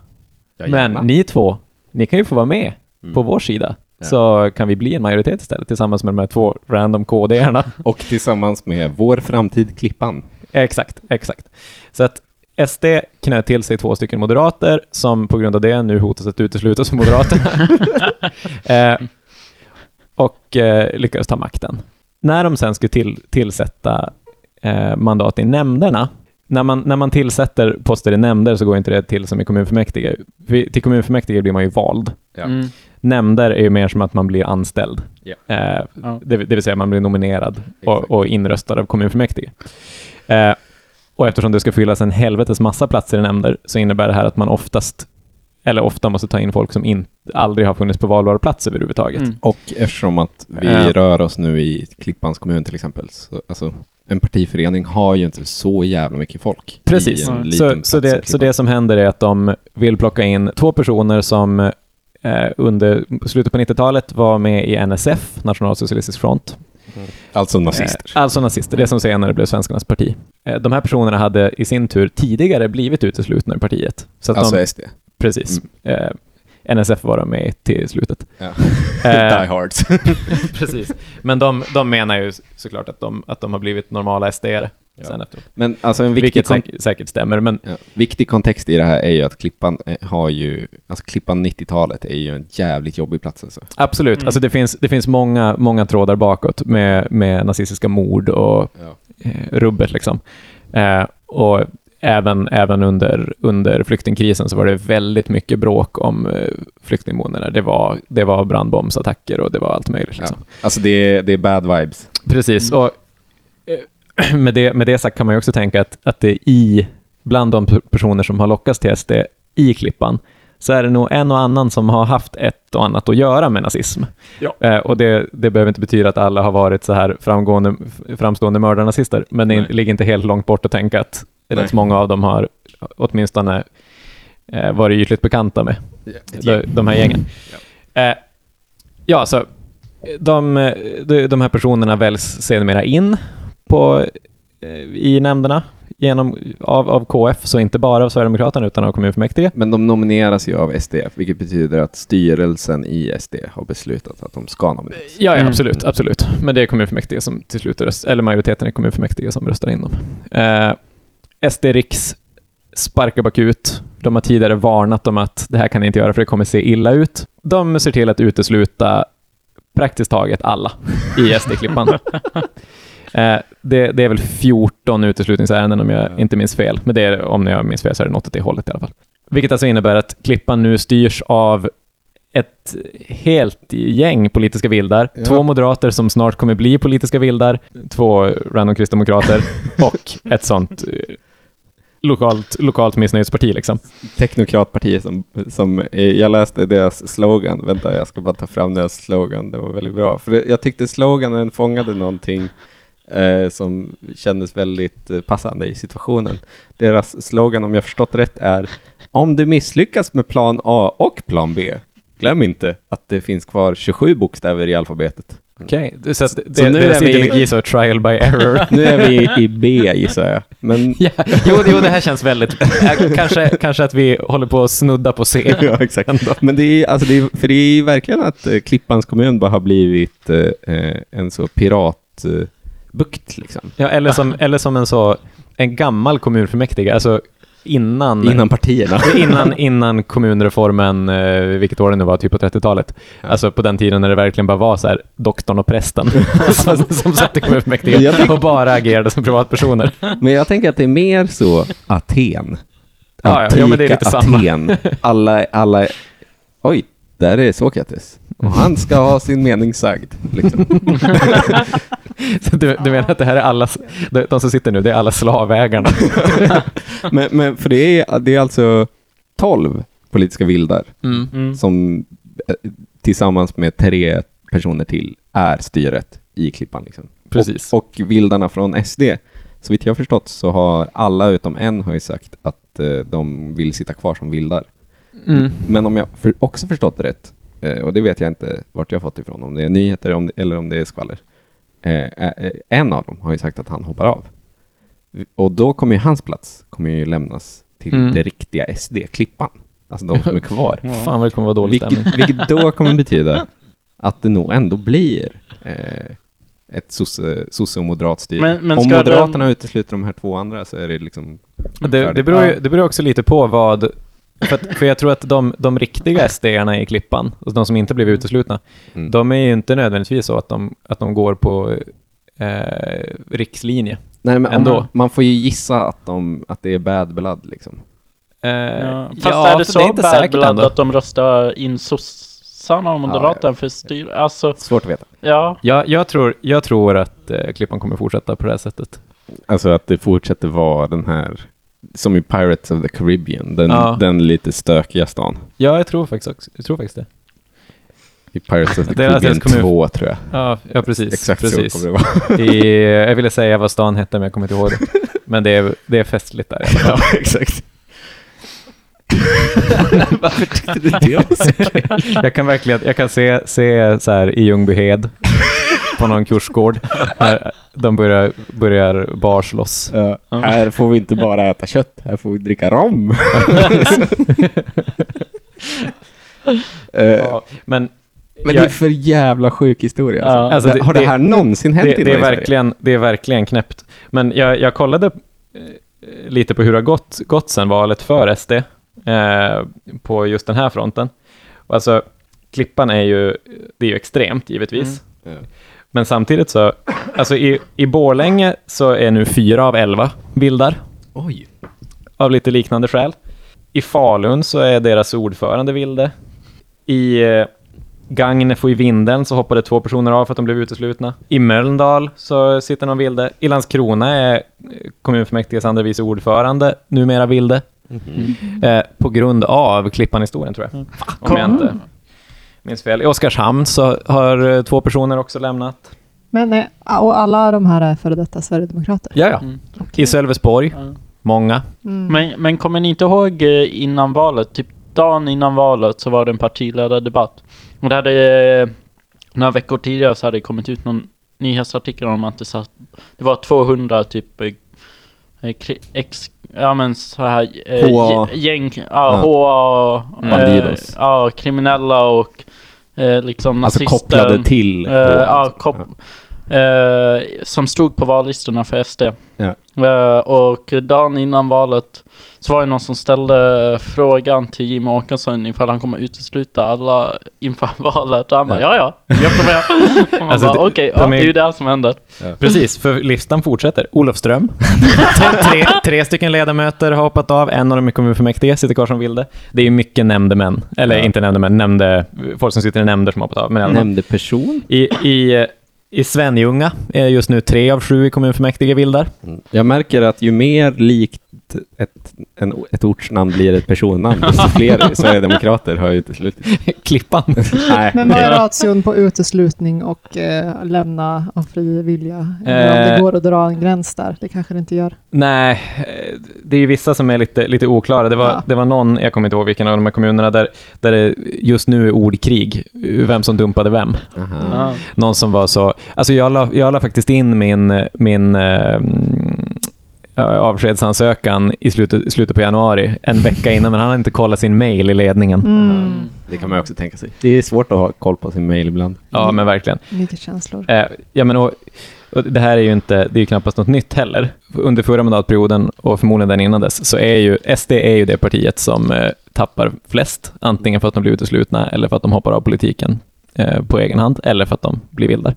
Speaker 4: men ni två, ni kan ju få vara med
Speaker 1: Mm.
Speaker 4: på vår sida.
Speaker 1: Ja.
Speaker 4: Så kan vi bli en majoritet istället tillsammans med de här två random KD-erna.
Speaker 1: Och tillsammans med Vår framtid Klippan.
Speaker 4: exakt, exakt. Så att SD knöt till sig två stycken moderater som på grund av det nu hotas att uteslutas från Moderaterna. eh, och eh, lyckades ta makten. När de sen skulle till, tillsätta eh, mandat i nämnderna, när man, när man tillsätter poster i nämnder så går inte det till som i kommunfullmäktige. Till kommunfullmäktige blir man ju vald.
Speaker 1: Ja.
Speaker 3: Mm.
Speaker 4: Nämnder är ju mer som att man blir anställd.
Speaker 1: Ja.
Speaker 4: Eh,
Speaker 3: Ja.
Speaker 4: det, det vill säga man blir nominerad och, och inröstad av kommunfullmäktige. Eh, och eftersom det ska fyllas en helvetes massa platser i nämnder så innebär det här att man oftast, eller ofta måste ta in folk som inte, aldrig har funnits på valbar plats överhuvudtaget.
Speaker 3: Mm.
Speaker 1: Och eftersom att vi
Speaker 4: Ja.
Speaker 1: rör oss nu i Klippans kommun till exempel, så, alltså, en partiförening har ju inte så jävla mycket folk.
Speaker 4: Precis.
Speaker 3: Så-
Speaker 4: Så, det, så det som händer är att de vill plocka in två personer som eh, under slutet på 90-talet var med i NSF, Nationalsocialistisk front.
Speaker 1: Alltså nazister.
Speaker 4: Eh, alltså nazister, det som senare blev Svenskarnas parti. Eh, de här personerna hade i sin tur tidigare blivit uteslutna ur partiet. Så att
Speaker 1: alltså
Speaker 4: de,
Speaker 1: SD.
Speaker 4: precis. Eh, NSF var de med till slutet.
Speaker 1: Ja.
Speaker 4: Eh,
Speaker 1: Die Hards.
Speaker 4: Precis. Men de, de menar ju såklart att de, att de har blivit normala SD-are.
Speaker 1: Ja.
Speaker 4: sen efteråt.
Speaker 1: Men alltså en viktig,
Speaker 4: Vilket säk- säkert stämmer, men
Speaker 1: ja, viktig kontext i det här är ju att Klippan eh, har ju, alltså Klippan 90-talet är ju en jävligt jobbig plats alltså.
Speaker 4: absolut.
Speaker 3: Mm.
Speaker 4: Alltså det finns, det finns många, många trådar bakåt med, med nazistiska mord och
Speaker 1: Ja.
Speaker 4: eh, rubbet liksom. Eh, och även, även under, under flyktingkrisen så var det väldigt mycket bråk om eh, flyktingboendena. Det var, det var brandbombsattacker och det var allt möjligt. Liksom.
Speaker 1: Alltså det är, det är bad vibes.
Speaker 4: Precis, och eh, med det, med det sagt kan man ju också tänka att, att det i, bland de personer som har lockats till SD i Klippan, så är det nog en och annan som har haft ett och annat att göra med nazism.
Speaker 3: Ja.
Speaker 4: Eh, och det, det behöver inte betyda att alla har varit så här framgående, framstående mördarnazister, men det
Speaker 1: Nej.
Speaker 4: ligger inte helt långt bort att tänka att
Speaker 1: Nej.
Speaker 4: rätt många av dem har åtminstone eh, varit ytligt bekanta med de, de här gängen. Eh, ja, så de, de, de här personerna väljs sedermera in på, eh, i nämnderna genom, av, av KF, så inte bara av Sverigedemokraterna utan av kommunfullmäktige.
Speaker 1: Men de nomineras ju av SD, vilket betyder att styrelsen i SD har beslutat att de ska nomineras.
Speaker 4: Ja, ja
Speaker 3: Mm.
Speaker 4: absolut, absolut. Men det är kommunfullmäktige som till slut eller majoriteten i kommunfullmäktige som röstar in dem. Eh, SD Riks sparkar bakut. De har tidigare varnat om att det här kan ni inte göra för det kommer se illa ut. De ser till att utesluta praktiskt taget alla i SD-klippan. eh, det, det är väl 14 uteslutningsärenden om jag inte minns fel, men det är, om jag minns fel så är det något åt det hållet i alla fall. Vilket alltså innebär att klippan nu styrs av ett helt gäng politiska vildar.
Speaker 1: Ja.
Speaker 4: Två moderater som snart kommer bli politiska vildar, två random kristdemokrater och ett sånt eh, lokalt, lokalt missnöjesparti. Liksom.
Speaker 1: Teknokratpartiet som, som jag läste deras slogan, vänta jag ska bara ta fram deras slogan, det var väldigt bra. För jag tyckte sloganen fångade någonting eh, som kändes väldigt eh, passande i situationen. Deras slogan, om jag förstått rätt, är om du misslyckas med plan A och plan B, glöm inte att det finns kvar 27 bokstäver i alfabetet.
Speaker 4: Okej, det- så att det,
Speaker 1: Så nu är vi-
Speaker 4: ideologi så trial by error.
Speaker 1: Nu är vi i B gissar jag, men
Speaker 4: ja, jo, jo, det här känns väldigt... eh, kanske, kanske att vi håller på att snudda på C.
Speaker 1: ja, exakt. Men det är, alltså det är, för det är verkligen att eh, Klippans kommun bara har blivit eh, en så piratbukt eh, bukt, liksom.
Speaker 4: Ja, eller som, eller som en så... En gammal kommunfullmäktige, alltså innan...
Speaker 1: Innan partierna.
Speaker 4: innan, innan kommunreformen, eh, vilket år det nu var, typ på 30-talet.
Speaker 1: Ja.
Speaker 4: Alltså på den tiden när det verkligen bara var så här, doktorn och prästen som, som satt i kommunfullmäktige och bara agerade som privatpersoner.
Speaker 1: Men jag tänker att det är mer så Aten.
Speaker 4: Ja, ja, ja, men det är lite
Speaker 1: Antika
Speaker 4: samma.
Speaker 1: Aten. Alla, alla... Oj, där är Sokrates. Och han ska ha sin mening sagd. Liksom.
Speaker 4: Du, du menar att det här är alla, de, som sitter nu, det är alla slavägarna?
Speaker 1: men, men för det är, det är alltså 12 politiska vildar
Speaker 4: Mm.
Speaker 3: Mm.
Speaker 1: som eh, tillsammans med tre personer till är styret i Klippan. Liksom.
Speaker 4: Precis.
Speaker 1: Och, och vildarna från SD, så vitt jag har förstått så har alla utom en har ju sagt att eh, de vill sitta kvar som vildar.
Speaker 4: Mm.
Speaker 1: Men om jag för, också förstått det rätt, och det vet jag inte vart jag har fått ifrån, om det är nyheter om det, eller om det är skvaller. Eh, eh, en av dem har ju sagt att han hoppar av. Och då kommer ju hans plats kommer ju lämnas till
Speaker 4: Mm.
Speaker 1: det riktiga SD, Klippan. Alltså de som är kvar.
Speaker 4: Fan vad det kommer vara dålig.
Speaker 1: Vilket, vilket då kommer betyda att det nog ändå blir eh, ett sosse- sosse och moderat styre.
Speaker 3: Men- men
Speaker 1: Om Moderaterna utesluter de här två andra så är det liksom
Speaker 4: Det, det, beror ju, det beror också lite på vad... För, att, för jag tror att de, de riktiga SD-arna i Klippan, och de som inte blev uteslutna,
Speaker 1: Mm.
Speaker 4: de är ju inte nödvändigtvis så att de, att de går på eh, rikslinje.
Speaker 1: Nej, men
Speaker 4: ändå.
Speaker 1: Man, man får ju gissa att, de, att det är bad blood liksom.
Speaker 4: Eh,
Speaker 3: Ja. Fast
Speaker 4: ja,
Speaker 3: är det så
Speaker 4: inte
Speaker 3: bad
Speaker 4: säkert
Speaker 3: blood
Speaker 4: ändå.
Speaker 3: att de röstar in sossarna och moderaterna för styr? Alltså,
Speaker 1: Svårt att veta.
Speaker 3: ja.
Speaker 4: Ja, jag, tror, jag tror att eh, Klippan kommer fortsätta på det här sättet.
Speaker 1: Alltså att det fortsätter vara den här, som i Pirates of the Caribbean, den,
Speaker 4: Ja.
Speaker 1: den lite stökiga stan.
Speaker 4: Ja, jag tror faktiskt, också, jag tror faktiskt det.
Speaker 1: I Pirates of the
Speaker 4: Det är
Speaker 1: Caribbean
Speaker 4: kommun.
Speaker 1: 2 tror jag.
Speaker 4: Ja, ja precis.
Speaker 1: Exakt
Speaker 4: precis.
Speaker 1: så kommer det vara.
Speaker 4: I, jag ville säga vad stan hette, men jag kommer inte ihåg det. Men det är, det är festligt där
Speaker 1: ja, exakt. Varför tyckte du det var så kul?
Speaker 4: Jag kan verkligen, jag kan se, se så här i Ljungbyhed på någon kursgård. När de börjar, börjar barslåss.
Speaker 1: Ja, här får vi inte bara äta kött, här får vi dricka rom. Eh,
Speaker 4: Ja, men
Speaker 1: Men det är för jävla sjuk historia. Alltså.
Speaker 3: Ja.
Speaker 4: Alltså, det-
Speaker 1: har det,
Speaker 4: det-
Speaker 1: här någonsin hänt
Speaker 4: det, det, är verkligen, det är verkligen knäppt. Men jag, jag kollade eh, lite på hur det har gått, gått sedan valet för SD eh, på just den här fronten. Alltså, Klippan är ju, det är ju extremt givetvis.
Speaker 1: Ja.
Speaker 4: Men samtidigt så, alltså i, i Borlänge så är nu fyra av elva vildar
Speaker 1: Oj.
Speaker 4: av lite liknande skäl. I Falun så är deras ordförande vilde. I eh, Gagnef och i Vindeln så hoppade två personer av för att de blev uteslutna. I Mölndal så sitter någon vilde. I Landskrona är eh, kommunfullmäktiges andre vice ordförande numera vilde. Eh, på grund av Klippan-historien tror jag. Om jag inte minns fel. I Oskarshamn så har eh, två personer också lämnat.
Speaker 2: Men eh, och alla de här är före detta Sverigedemokrater?
Speaker 4: Ja, ja.
Speaker 3: Mm.
Speaker 4: I Sölvesborg,
Speaker 3: Ja.
Speaker 4: många.
Speaker 2: Mm.
Speaker 3: Men, men kommer ni inte ihåg eh, innan valet, typ dagen innan valet så var det en partiledardebatt. Och det hade, några veckor tidigare så hade det kommit ut någon nyhetsartikel om att det, satt, det var 200 typ ex, ja men så här eh,
Speaker 1: HA.
Speaker 3: gä- gäng, ja,
Speaker 1: Ja.
Speaker 3: HA, eh,
Speaker 1: Bandidos.
Speaker 3: ja kriminella och eh, liksom
Speaker 1: Alltså
Speaker 3: nazister.
Speaker 1: kopplade till...
Speaker 3: Eh, ja, kop, eh, som stod på vallistorna för SD.
Speaker 1: Ja.
Speaker 3: Eh, och dagen innan valet så var det någon som ställde frågan till Jim Åkesson ifall han kommer utesluta alla inför valet. Och han bara ja ja, jag kommer med.
Speaker 4: Alltså,
Speaker 3: okej,
Speaker 4: de
Speaker 3: ja,
Speaker 4: är-
Speaker 3: det är ju det här som händer.
Speaker 4: Precis, för listan fortsätter. Olofström. tre, tre, stycken ledamöter har hoppat av. En av dem är kommunfullmäktige, sitter kvar som vilde. Det är ju mycket nämndemän. Eller
Speaker 1: Ja.
Speaker 4: inte nämndemän, nämnde, folk som sitter i nämnder som har hoppat av. Men i alla fall.
Speaker 1: Nämnde person?
Speaker 4: I, i, I Svenljunga är just nu tre av sju i kommunfullmäktige vildar.
Speaker 1: Jag märker att ju mer likt ett, en, ett ortsnamn blir ett personnamn, desto fler Sverigedemokrater har uteslutit.
Speaker 4: Klippan.
Speaker 1: Nej,
Speaker 2: Men vad är ration på uteslutning och eh, lämna av fri vilja? Eller om det
Speaker 4: Eh.
Speaker 2: går att dra en gräns där? Det kanske det inte gör.
Speaker 4: Nej, eh, det är ju vissa som är lite, lite oklara. Det var,
Speaker 2: Ja.
Speaker 4: det var någon, jag kommer inte ihåg vilken av de här kommunerna, där, där det just nu är ordkrig, vem som dumpade vem.
Speaker 3: Ja.
Speaker 4: Någon som var så, alltså jag la, jag la faktiskt in min, min mm, avskedsansökan i slutet, slutet på januari, en vecka innan, men han hade inte kollat sin mail i ledningen.
Speaker 2: Mm.
Speaker 1: Det kan man också tänka sig. Det är svårt att ha koll på sin mail ibland.
Speaker 4: Ja, men verkligen.
Speaker 2: Mycket känslor.
Speaker 4: Eh, ja, men och det här är ju inte, det är ju knappast något nytt heller. Under förra mandatperioden och förmodligen den innan dess, så är ju SD är ju det partiet som eh, tappar flest, antingen för att de blir uteslutna eller för att de hoppar av politiken eh, på egen hand, eller för att de blir vildar.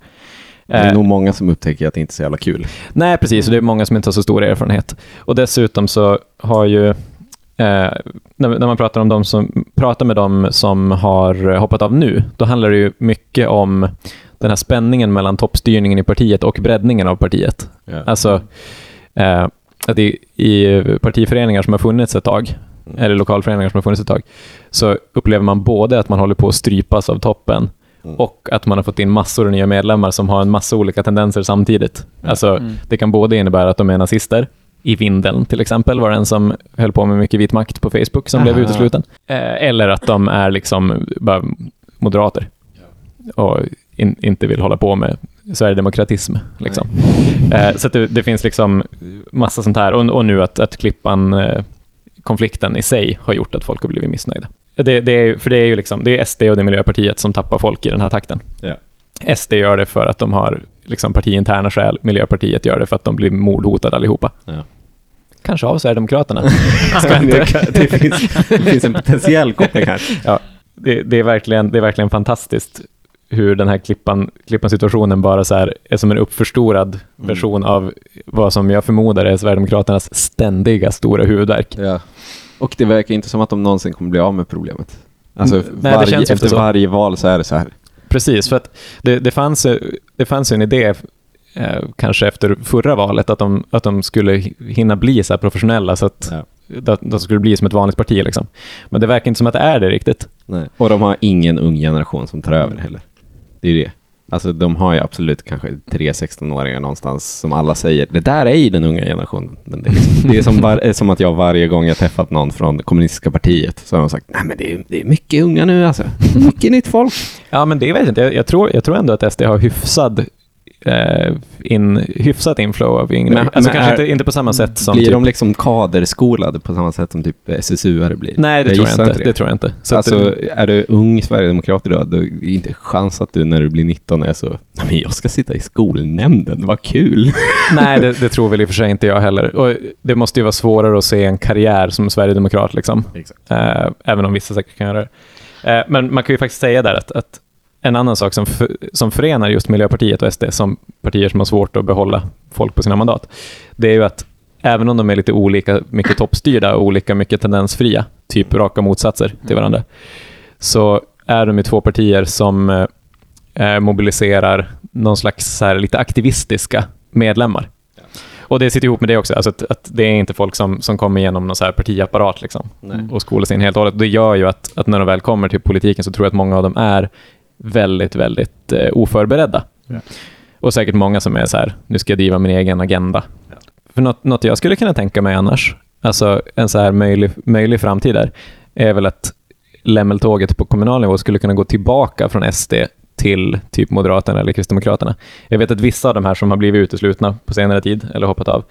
Speaker 1: Det är
Speaker 4: Eh,
Speaker 1: nog många som upptäcker att det inte är så jävla kul.
Speaker 4: Nej, precis. Och det är många som inte har så stor erfarenhet. Och dessutom så har ju, eh, när, när man pratar, om de som, pratar med dem som har hoppat av nu, då handlar det ju mycket om den här spänningen mellan toppstyrningen i partiet och breddningen av partiet.
Speaker 1: Ja.
Speaker 4: Alltså, eh, att i, i partiföreningar som har funnits ett tag, eller lokalföreningar som har funnits ett tag, så upplever man både att man håller på att strypas av toppen
Speaker 1: Mm.
Speaker 4: och att man har fått in massor av nya medlemmar som har en massa olika tendenser samtidigt. Alltså,
Speaker 3: Mm.
Speaker 4: det kan både innebära att de är nazister, i Vindeln till exempel var det en som höll på med mycket vit makt på Facebook som blev
Speaker 1: Aha.
Speaker 4: utesluten. Eh, eller att de är liksom bara moderater och in, inte vill hålla på med sverigedemokratism. Liksom. Eh, så det, det finns liksom massa sånt här. Och, och nu att, att Klippan, eh, konflikten i sig har gjort att folk har blivit missnöjda. Det, det är, för det är ju liksom, det är SD och det är Miljöpartiet som tappar folk i den här takten.
Speaker 1: Ja.
Speaker 4: SD gör det för att de har liksom partiinterna skäl, Miljöpartiet gör det för att de blir mordhotade allihopa.
Speaker 1: Ja.
Speaker 4: Kanske av Sverigedemokraterna.
Speaker 1: det, det, finns, det finns en potentiell koppling här.
Speaker 4: ja, det, det, är verkligen, det är verkligen fantastiskt hur den här klippan, klippan situationen bara så här är som en uppförstorad version av vad som jag förmodar är Sverigedemokraternas ständiga stora huvudvärk.
Speaker 1: Ja. Och det verkar inte som att de någonsin kommer bli av med problemet. Alltså,
Speaker 4: Mm, nej, det
Speaker 1: varje, efter
Speaker 4: så.
Speaker 1: varje val så är det så här.
Speaker 4: Precis, för att det, det, fanns, det fanns en idé, eh, kanske efter förra valet, att de, att de skulle hinna bli så professionella, så att
Speaker 1: Ja.
Speaker 4: att de skulle bli som ett vanligt parti. Liksom. Men det verkar inte som att det är det riktigt.
Speaker 1: Nej. Och de har ingen ung generation som tar över heller. Det är det. Alltså de har ju absolut kanske tre 16-åringar någonstans som alla säger, det där är ju den unga generationen. Men det, är liksom, det är som, var, som att jag varje gång jag träffat någon från kommunistiska partiet så har de sagt, nej men det är, det är mycket unga nu alltså. Mycket nytt folk.
Speaker 4: Ja, men det vet jag inte. Jag, jag, tror, jag tror ändå att SD har hyfsad in, hyfsat inflow av yngre.
Speaker 1: Men-
Speaker 4: alltså
Speaker 1: men
Speaker 4: kanske
Speaker 1: är-
Speaker 4: inte, inte på samma sätt som
Speaker 1: blir
Speaker 4: typ,
Speaker 1: de liksom kaderskolade på samma sätt som typ SSU-are blir?
Speaker 4: Nej, det
Speaker 1: Jag
Speaker 4: tror jag inte. Det. tror jag inte. Så
Speaker 1: alltså, är du ung sverigedemokrat idag, då är det inte chans att du när du blir 19 är så, nej men jag ska sitta i skolnämnden, vad kul.
Speaker 4: nej, det, det tror väl i och för sig inte jag heller. Och det måste ju vara svårare att se en karriär som sverigedemokrat, liksom.
Speaker 1: Exakt.
Speaker 4: Eh, även om vissa säkert kan göra det. Eh, men man kan ju faktiskt säga där att, att en annan sak som, för, som förenar just Miljöpartiet och SD som partier som har svårt att behålla folk på sina mandat, det är ju att även om de är lite olika mycket toppstyrda och olika mycket tendensfria, typ raka motsatser till varandra, så är de ju två partier som eh, mobiliserar någon slags här, lite aktivistiska medlemmar. Och det sitter ihop med det också, alltså att, att det är inte folk som, som kommer genom någon så här partiapparat liksom,
Speaker 1: Nej.
Speaker 4: och skolas in helt och hållet. Det gör ju att, att när de väl kommer till politiken så tror jag att många av dem är väldigt, väldigt eh, oförberedda.
Speaker 1: Ja.
Speaker 4: Och säkert många som är så här, nu ska jag driva min egen agenda. För något, något jag skulle kunna tänka mig annars, alltså en så här möjlig, möjlig framtid där, är väl att lämmeltåget på kommunal nivå skulle kunna gå tillbaka från SD till typ Moderaterna eller Kristdemokraterna. Jag vet att vissa av de här som har blivit uteslutna på senare tid, eller hoppat av,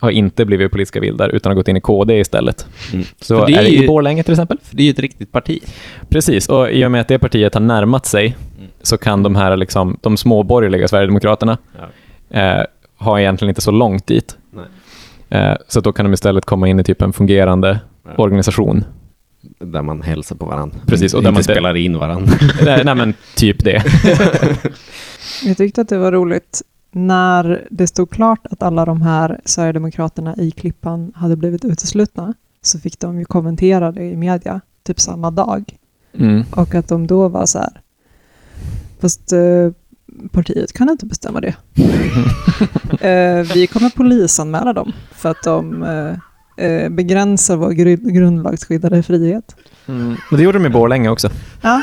Speaker 4: har inte blivit politiska vildar, utan har gått in i KD istället.
Speaker 1: Mm.
Speaker 4: Så
Speaker 1: det
Speaker 4: är
Speaker 1: är
Speaker 4: det
Speaker 1: ju-
Speaker 4: i Borlänge till exempel?
Speaker 1: För det är ju ett riktigt parti.
Speaker 4: Precis, och i och med att det partiet har närmat sig så kan de här liksom, de småborgerliga Sverigedemokraterna eh, ha egentligen inte så långt dit.
Speaker 1: Nej.
Speaker 4: Eh, så då kan de istället komma in i typ en fungerande
Speaker 1: Ja.
Speaker 4: organisation.
Speaker 1: Där man hälsar på varandra.
Speaker 4: Precis, och
Speaker 1: och
Speaker 4: där
Speaker 1: inte
Speaker 4: man-
Speaker 1: spelar in varandra.
Speaker 4: nej, nej, men typ det.
Speaker 2: Jag tyckte att det var roligt när det stod klart att alla de här Sverigedemokraterna i Klippan hade blivit uteslutna så fick de ju kommentera det i media typ samma dag.
Speaker 4: Mm.
Speaker 2: Och att de då var så här, fast eh, partiet kan inte bestämma det. eh, vi kommer polisanmäla dem för att de eh, begränsar vår gru- grundlagsskyddade frihet.
Speaker 4: Mm. Men det gjorde de i Borlänge också.
Speaker 2: Ja,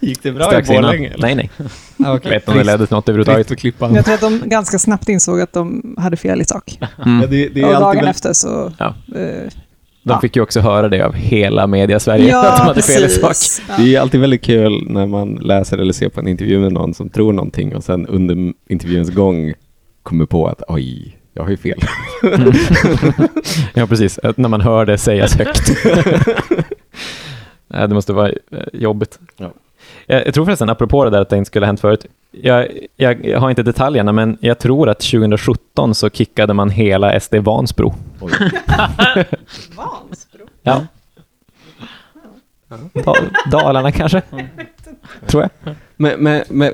Speaker 1: Gick det bra
Speaker 4: Strax
Speaker 1: i. Borlänge?
Speaker 4: Nej, nej.
Speaker 1: Ah,
Speaker 4: Jag vet inte om det ledde till något överhuvudtaget.
Speaker 2: Jag tror att de ganska snabbt insåg att de hade fel i sak.
Speaker 4: Mm.
Speaker 1: Ja, det, det
Speaker 2: Och dagen
Speaker 1: väl-
Speaker 2: efter så...
Speaker 4: Ja.
Speaker 2: eh,
Speaker 4: De
Speaker 2: Ja.
Speaker 4: fick ju också höra det av hela media-Sverige, att de hade fel i sak.
Speaker 2: precis. Ja.
Speaker 1: Det är alltid väldigt kul när man läser eller ser på en intervju med någon som tror någonting och sen under intervjuns gång kommer på att oj, jag har ju fel.
Speaker 4: Mm. ja, precis. När man hör det sägas högt. Nej, det måste vara eh, jobbigt.
Speaker 1: Ja.
Speaker 4: Jag, jag tror förresten, apropå det där att det inte skulle ha hänt förut, jag, jag, jag har inte detaljerna, men jag tror att 2017 så kickade man hela SD Vansbro.
Speaker 2: Vansbro?
Speaker 4: Ja. Da, Dalarna kanske? Tror jag.
Speaker 1: Men, men, men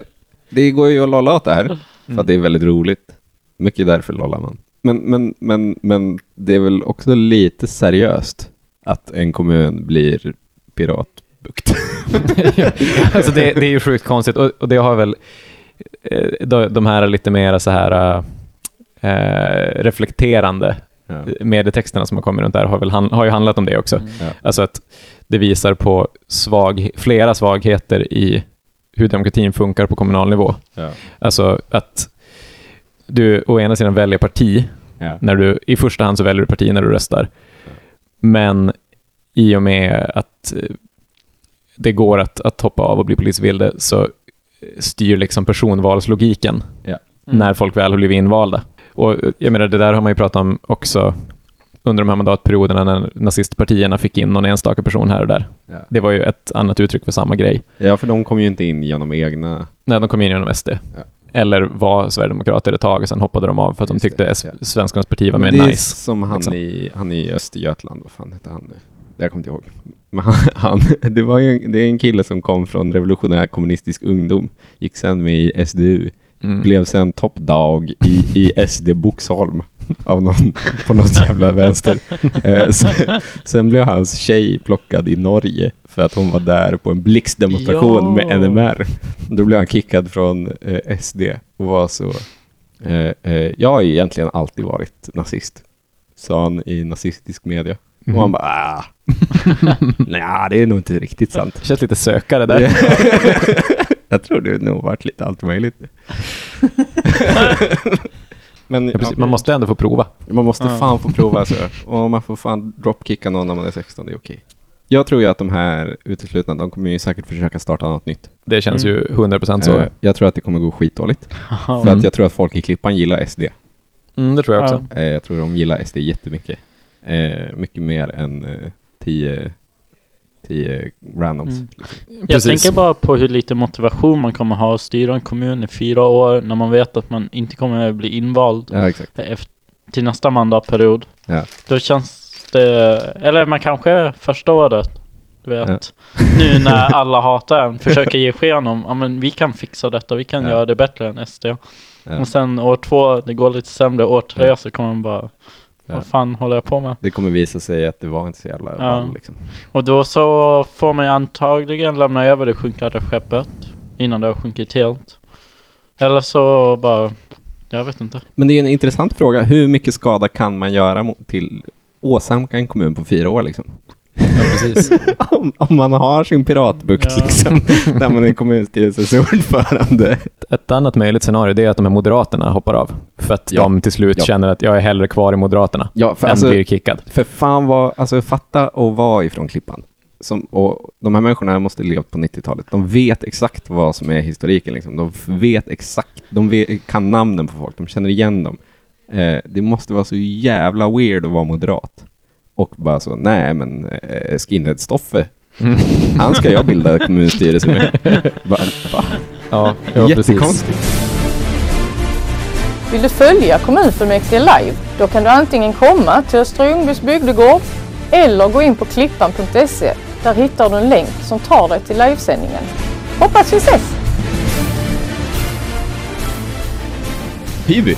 Speaker 1: det går ju att lolla åt det här, för att det är väldigt roligt. Mycket därför lollar man. Men, men, men, men det är väl också lite seriöst att en kommun blir piratbukt.
Speaker 4: alltså det, det är ju sjukt konstigt och, och det har väl eh, de, här lite mer så här eh, reflekterande
Speaker 1: Ja.
Speaker 4: medietexterna som har kommit runt där har, väl han, har ju handlat om det också.
Speaker 1: Ja.
Speaker 4: Alltså att det visar på svag, flera svagheter i hur demokratin funkar på kommunal nivå.
Speaker 1: Ja.
Speaker 4: Alltså att du å ena sidan väljer parti,
Speaker 1: Ja.
Speaker 4: när du, i första hand så väljer du parti när du röstar. Men i och med att eh, det går att, att hoppa av och bli politisk vilde så eh, styr liksom personvalslogiken
Speaker 1: Ja.
Speaker 4: när folk väl har blivit invalda. Och eh, jag menar, det där har man ju pratat om också under de här mandatperioderna när nazistpartierna fick in någon enstaka person här och där.
Speaker 1: Ja.
Speaker 4: Det var ju ett annat uttryck för samma grej.
Speaker 1: ja, för de kom ju inte in genom egna...
Speaker 4: Nej, de kom in genom SD.
Speaker 1: Ja.
Speaker 4: Eller var Sverigedemokrater ett tag och sen hoppade de av för att de
Speaker 1: Just det,
Speaker 4: tyckte S-
Speaker 1: ja.
Speaker 4: Svenskarnas parti var mer
Speaker 1: det är
Speaker 4: nice.
Speaker 1: som han,
Speaker 4: liksom.
Speaker 1: i, han i Östergötland, vad fan hette han nu? Jag kommer inte ihåg. Men han, han, det, var en- det är en kille som kom från revolutionär kommunistisk ungdom, gick sen med i SDU,
Speaker 4: Mm.
Speaker 1: blev sen toppdag i, i SD Boxholm av någon, på något jävla vänster. Eh, sen, sen blev hans tjej plockad i Norge för att hon var där på en blixtdemonstration
Speaker 3: Ja.
Speaker 1: med NMR. Då blev han kickad från eh, SD och var så eh, eh, jag har egentligen alltid varit nazist, sa han i nazistisk media. Och
Speaker 4: Mhm.
Speaker 1: han bara, ah. nej, det är nog inte riktigt sant.
Speaker 4: Känns lite sökare där.
Speaker 1: jag tror det nog varit lite allt möjligt. Men
Speaker 4: Ja. Man måste ändå få prova.
Speaker 1: man måste fan få prova. Så. Och man får fan dropkicka någon när man är 16, det är okej. Jag tror ju att de här uteslutna, de kommer ju säkert försöka starta något nytt.
Speaker 4: Det känns
Speaker 3: Mm.
Speaker 4: ju 100% så.
Speaker 1: Eh, Jag tror att det kommer gå skitdåligt. För
Speaker 4: Mm.
Speaker 1: att jag tror att folk i Klippan gillar SD.
Speaker 4: Mm, det tror jag också.
Speaker 1: Eh, Jag tror de gillar SD jättemycket. Eh, mycket mer än eh, tio, tio randoms.
Speaker 3: Mm. Jag
Speaker 4: Precis.
Speaker 3: tänker bara på hur lite motivation man kommer ha att styra en kommun i fyra år när man vet att man inte kommer bli invald
Speaker 1: Ja, exakt.
Speaker 3: efter, till nästa mandatperiod.
Speaker 1: Ja.
Speaker 3: Då känns det, eller man kanske första året, du vet, nu när alla hatar en, försöker ge sken om, ja men vi kan fixa detta, vi kan
Speaker 1: Ja.
Speaker 3: göra det bättre än SD.
Speaker 1: Ja.
Speaker 3: Och sen år två, det går lite sämre, år tre
Speaker 1: Ja.
Speaker 3: så kommer man bara,
Speaker 1: Ja.
Speaker 3: vad fan håller jag på med?
Speaker 1: Det kommer visa sig att det var inte så jävla
Speaker 3: Ja.
Speaker 1: ball, liksom.
Speaker 3: Och då så får man antagligen lämna över det sjunkande skeppet innan det har sjunkit helt. Eller så bara, jag vet inte.
Speaker 1: Men det är en intressant fråga. Hur mycket skada kan man göra till åsamka en kommun på fyra år liksom?
Speaker 4: Ja, precis.
Speaker 1: om, om man har sin piratbukt
Speaker 3: Ja.
Speaker 1: liksom, där man är kommunstyrelsens ordförande.
Speaker 4: Ett annat möjligt scenario är att de här moderaterna hoppar av. För att
Speaker 1: Ja.
Speaker 4: de till slut
Speaker 1: Ja.
Speaker 4: känner att jag är hellre kvar i moderaterna
Speaker 1: Ja, för,
Speaker 4: än
Speaker 1: alltså,
Speaker 4: blir kickad.
Speaker 1: för fan vad, alltså fatta och vara ifrån Klippan. Som, och de här människorna måste leva på 90-talet. De vet exakt vad som är historiken. Liksom. De vet exakt, de vet, kan namnen på folk, de känner igen dem. Eh, det måste vara så jävla weird att vara moderat. Och bara så, nej men eh, skinhead-Stoffe,
Speaker 4: Mm.
Speaker 1: han ska jag bilda kommunstyrelse med. Bara, va?
Speaker 4: Ja, ja precis.
Speaker 1: Jättekonstigt.
Speaker 10: Vill du följa kommunfullmäktige live? Då kan du antingen komma till Östra Ljungbys bygdegård eller gå in på klippan.se. Där hittar du en länk som tar dig till livesändningen. Hoppas vi ses!
Speaker 1: Hyby.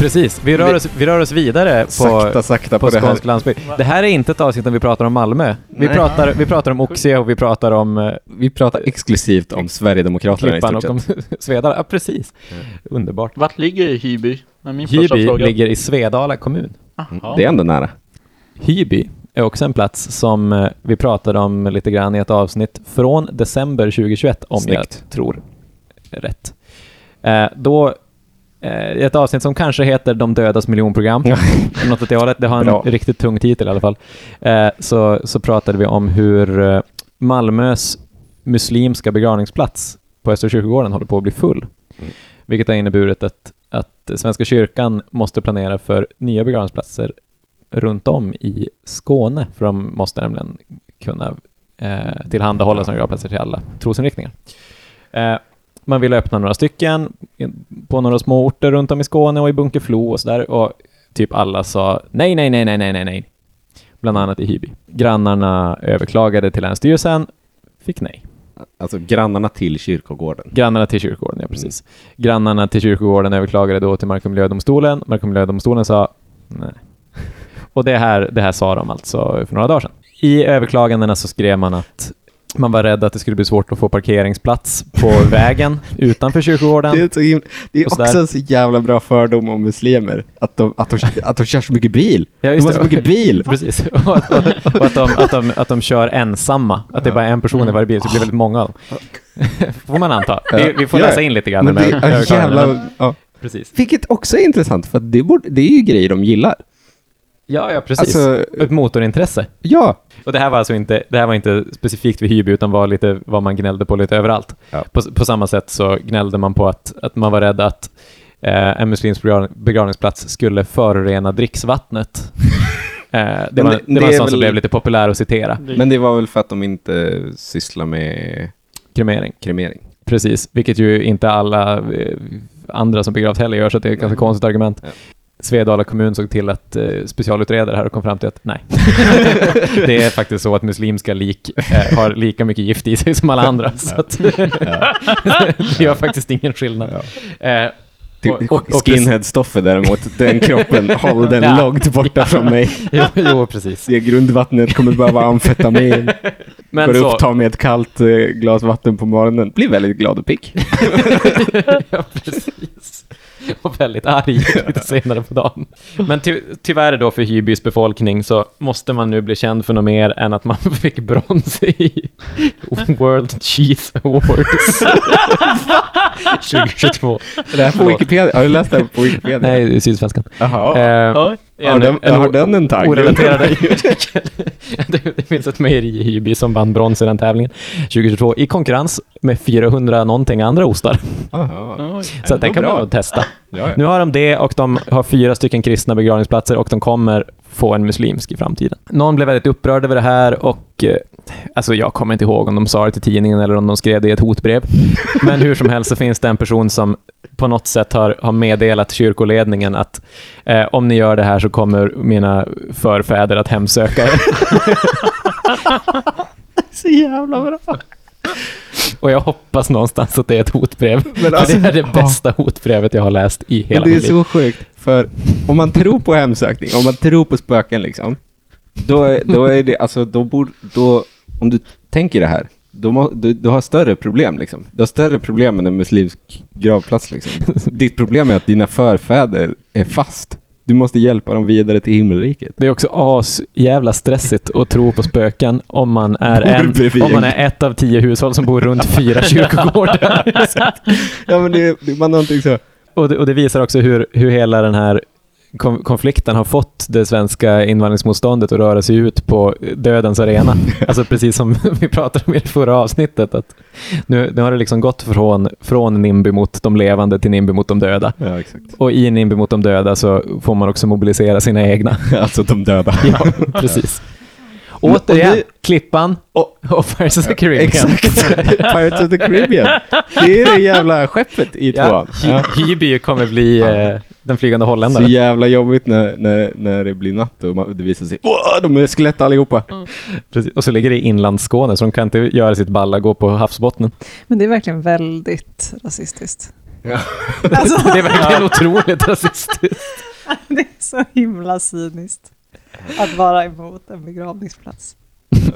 Speaker 4: Precis, vi rör oss, vi rör oss vidare på,
Speaker 1: Sakta, sakta på,
Speaker 4: på
Speaker 1: det här.
Speaker 4: skånsk landsbygd. Det här är inte ett avsnitt där vi pratar om Malmö. Vi,
Speaker 1: Nej.
Speaker 4: pratar, vi pratar om Oxie och vi pratar om eh,
Speaker 1: Vi pratar exklusivt om Sverigedemokraterna i stort
Speaker 4: och om
Speaker 1: sett.
Speaker 4: Svedala. Ja, precis. Underbart.
Speaker 3: Vart ligger Hyby?
Speaker 4: Hyby
Speaker 3: fråga.
Speaker 4: ligger i Svedala kommun.
Speaker 3: Jaha.
Speaker 1: Det är ändå nära.
Speaker 4: Hyby är också en plats som eh, vi pratade om lite grann i ett avsnitt från december 2021, om jag
Speaker 1: Snyggt.
Speaker 4: tror rätt. Eh, då, ett avsnitt som kanske heter De dödas miljonprogram, något åt det hållet. Det har en
Speaker 1: Bra.
Speaker 4: riktigt tung titel i alla fall. Eh, så, så pratade vi om hur eh, Malmös muslimska begravningsplats på Östra kyrkogården håller på att bli full.
Speaker 1: Mm.
Speaker 4: Vilket har inneburit att, att Svenska kyrkan måste planera för nya begravningsplatser runt om i Skåne, för de måste nämligen kunna eh, tillhandahålla sådana gravplatser till alla trosinriktningar. Eh, man ville öppna några stycken på några små orter runt om i Skåne och i Bunkeflo och sådär och typ alla sa nej, nej, nej, nej, nej, nej, nej. Bland annat i Hyby. Grannarna överklagade till Länsstyrelsen, fick nej.
Speaker 1: Alltså grannarna till kyrkogården.
Speaker 4: Grannarna till kyrkogården, ja precis. Grannarna till kyrkogården överklagade då till Mark och miljödomstolen. Mark och miljödomstolen sa nej. Och det här, det här sa de alltså för några dagar sedan. I överklagandena så skrev man att man var rädd att det skulle bli svårt att få parkeringsplats på vägen utanför kyrkogården.
Speaker 1: Det är, så himla, det är också en så jävla bra fördom om muslimer. Att de, att de, att de kör så mycket bil.
Speaker 4: Ja,
Speaker 1: De har så mycket bil.
Speaker 4: Precis. Och att, och att, de, att, de, att de kör ensamma. Att det är bara en person i varje bil, så det blir väldigt många av dem. får man anta. Vi, vi får läsa in lite grann.
Speaker 1: Men det jävla, ja.
Speaker 4: Precis.
Speaker 1: Vilket också är intressant, för det, borde, det är ju grejer de gillar.
Speaker 4: Ja, ja, precis.
Speaker 1: Alltså,
Speaker 4: Ett motorintresse.
Speaker 1: ja.
Speaker 4: Och det här var alltså inte, det här var inte specifikt vid Hyby, utan var lite vad man gnällde på lite överallt.
Speaker 1: Ja.
Speaker 4: På, på samma sätt så gnällde man på att, att man var rädd att eh, en muslimsk begrav- begravningsplats skulle förorena dricksvattnet. eh, det var,
Speaker 1: det-
Speaker 4: det, var en sån som
Speaker 1: väl-
Speaker 4: blev lite populär att citera.
Speaker 1: Men det var väl för att de inte sysslar med
Speaker 4: Kremering.
Speaker 1: kremering.
Speaker 4: Precis, vilket ju inte alla eh, andra som begravs heller gör, så det är ett ganska konstigt argument.
Speaker 1: Ja.
Speaker 4: Svedala kommun såg till att eh, specialutreda det här och kom fram till att nej. det är faktiskt så att muslimska lik eh, har lika mycket gift i sig som alla andra. Så att det gör faktiskt ingen skillnad. Eh,
Speaker 1: Typ
Speaker 4: Och- och- och-
Speaker 1: Skinhead-Stoffe däremot, den kroppen, håll den
Speaker 4: Ja.
Speaker 1: långt borta från mig.
Speaker 4: jo, jo, precis.
Speaker 1: Det grundvattnet kommer behöva amfetamin.
Speaker 4: Men
Speaker 1: Går
Speaker 4: så,
Speaker 1: upp, tar med ett kallt eh, glas vatten på morgonen, blir väldigt glad och pick.
Speaker 4: ja, precis. Och väldigt arg lite senare på dagen. Men ty tyvärr då för Hybys befolkning så måste man nu bli känd för något mer än att man fick brons i World Cheese Awards. 2022.
Speaker 1: Det här på Wikipedia. Har du läst det här på Wikipedia?
Speaker 4: Nej, det är Sydsvenskan.
Speaker 1: Jaha.
Speaker 4: Eh,
Speaker 3: Oj.
Speaker 1: Har den, har den en tagg?
Speaker 4: orelaterade det, det finns ett mejeri i Hyby som vann brons i den tävlingen 2022 i konkurrens med 400 någonting andra ostar.
Speaker 1: Aha.
Speaker 4: Så den kan
Speaker 1: bra.
Speaker 4: man testa.
Speaker 1: Ja, ja.
Speaker 4: Nu har de det och de har fyra stycken kristna begravningsplatser och de kommer få en muslimsk i framtiden. Någon blev väldigt upprörd över det här och eh, alltså jag kommer inte ihåg om de sa det till tidningen eller om de skrev det i ett hotbrev. Men hur som helst så finns det en person som på något sätt har, har meddelat kyrkoledningen att eh, om ni gör det här så kommer mina förfäder att hemsöka er.
Speaker 3: Så jävla bra.
Speaker 4: Och jag hoppas någonstans att det är ett hotbrev.
Speaker 1: Men alltså-
Speaker 4: det är det bästa hotbrevet jag har läst i hela
Speaker 1: Men det är
Speaker 4: mitt liv.
Speaker 1: så sjukt, för om man tror på hemsökning, om man tror på spöken liksom, då då är det, alltså då borde, då, om du tänker det här, då må, du, du har större problem liksom. Du har större problem än en muslimsk gravplats liksom. Ditt problem är att dina förfäder är fast. Du måste hjälpa dem vidare till himmelriket.
Speaker 4: Det är också as jävla stressigt att tro på spöken om man är, en, om man är ett av tio hushåll som bor runt fyra kyrkogårdar.
Speaker 1: Ja men det, man har någonting så,
Speaker 4: och, det, och det visar också hur, hur hela den här kon- konflikten har fått det svenska invandringsmotståndet att röra sig ut på dödens arena. Alltså precis som vi pratade om i det förra avsnittet. Att nu, nu har det liksom gått från, från NIMBY mot de levande till NIMBY mot de döda.
Speaker 1: ja exakt.
Speaker 4: Och i NIMBY mot de döda så får man också mobilisera sina egna.
Speaker 1: Alltså de döda.
Speaker 4: Ja, precis. Återigen, Klippan och, och Pirates of the Caribbean.
Speaker 1: Exakt. Pirates of the Caribbean. Det är det jävla skeppet i
Speaker 4: Ja,
Speaker 1: tvåan. Ja.
Speaker 4: Hyby kommer bli eh, den flygande
Speaker 1: Så
Speaker 4: holländaren.
Speaker 1: jävla jobbigt när, när, när det blir natt och man, det visar sig de är skelett allihopa.
Speaker 4: Precis. Och så ligger det i inlandsskåne, så de kan inte göra sitt balla gå på havsbottnen.
Speaker 2: Men det är verkligen väldigt rasistiskt.
Speaker 1: Ja.
Speaker 2: Alltså,
Speaker 4: Det är verkligen otroligt rasistiskt.
Speaker 2: det är så himla cyniskt att vara emot en begravningsplats.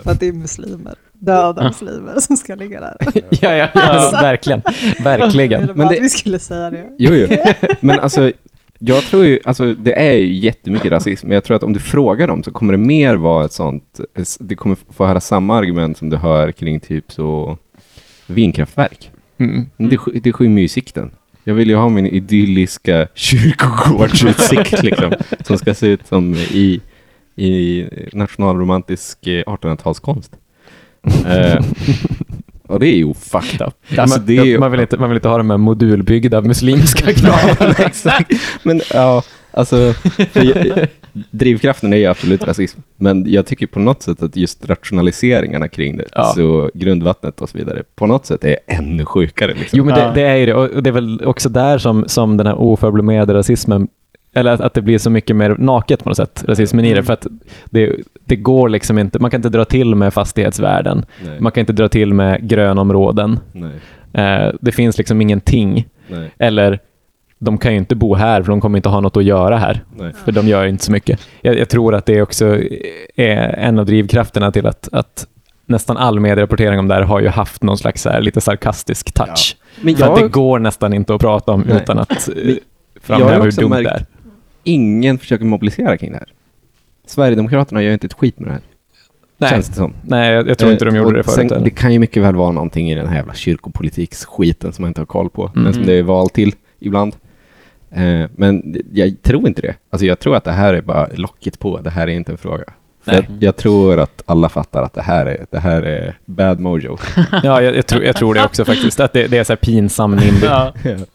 Speaker 2: För att det är muslimer, döda muslimer som ska ligga där.
Speaker 4: Ja, ja, ja, verkligen.
Speaker 2: Jag
Speaker 4: Verkligen.
Speaker 2: ville
Speaker 1: Men det-
Speaker 2: att vi skulle säga det.
Speaker 1: Jo, jo. Men alltså, jag tror ju, alltså det är ju jättemycket rasism, men jag tror att om du frågar dem så kommer det mer vara ett sånt, det kommer få höra samma argument som du hör kring typ så vindkraftverk.
Speaker 4: Mm.
Speaker 1: Det, det skymmer ju sikten. Jag vill ju ha min idylliska kyrkogårdsutsikt liksom, som ska se ut som i, i nationalromantisk eh, 1800-talskonst. Eh, och det är ju fucked up. Alltså,
Speaker 4: man,
Speaker 1: det är
Speaker 4: man, vill inte, man vill inte ha de här modulbyggda muslimska gravarna.
Speaker 1: Exakt. Men ja, alltså, jag, drivkraften är ju absolut rasism. Men jag tycker på något sätt att just rationaliseringarna kring det,
Speaker 4: Ja.
Speaker 1: så grundvattnet och så vidare, på något sätt är ännu sjukare. Liksom.
Speaker 4: Jo, men det, det är ju det. Och det är väl också där som, som den här oförblommerade rasismen, eller att, att det blir så mycket mer naket på något sätt, rasismen i det. För att det, det går liksom inte, man kan inte dra till med fastighetsvärden.
Speaker 1: nej,
Speaker 4: Man kan inte dra till med grönområden. Eh, det finns liksom ingenting.
Speaker 1: nej,
Speaker 4: Eller, de kan ju inte bo här för de kommer inte ha något att göra här.
Speaker 1: nej.
Speaker 4: För de gör inte så mycket. Jag, jag tror att det också är en av drivkrafterna till att, att nästan all medierapportering om det här har ju haft någon slags här, lite sarkastisk touch.
Speaker 1: Men
Speaker 4: För att det
Speaker 1: jag,
Speaker 4: går nästan inte att prata om
Speaker 1: Nej.
Speaker 4: utan att eh,
Speaker 1: jag
Speaker 4: framhäva hur dumt det är.
Speaker 1: Ingen försöker mobilisera kring det här. Sverigedemokraterna gör inte ett skit med det här,
Speaker 4: Nej,
Speaker 1: känns det som.
Speaker 4: nej jag, jag tror inte de
Speaker 1: Eh,
Speaker 4: gjorde
Speaker 1: och
Speaker 4: det förut.
Speaker 1: sen. Det kan ju mycket väl vara någonting i den här jävla kyrkopolitiksskiten som man inte har koll på,
Speaker 4: Mm.
Speaker 1: men som det är val till ibland. Eh, men jag tror inte det. Alltså jag tror att det här är bara locket på, det här är inte en fråga. Jag, jag tror att alla fattar att det här är, det här är bad mojo.
Speaker 4: Ja, jag, jag, tror, jag tror det också faktiskt. Att det, det är så här pinsam NIMBY.
Speaker 3: Ja,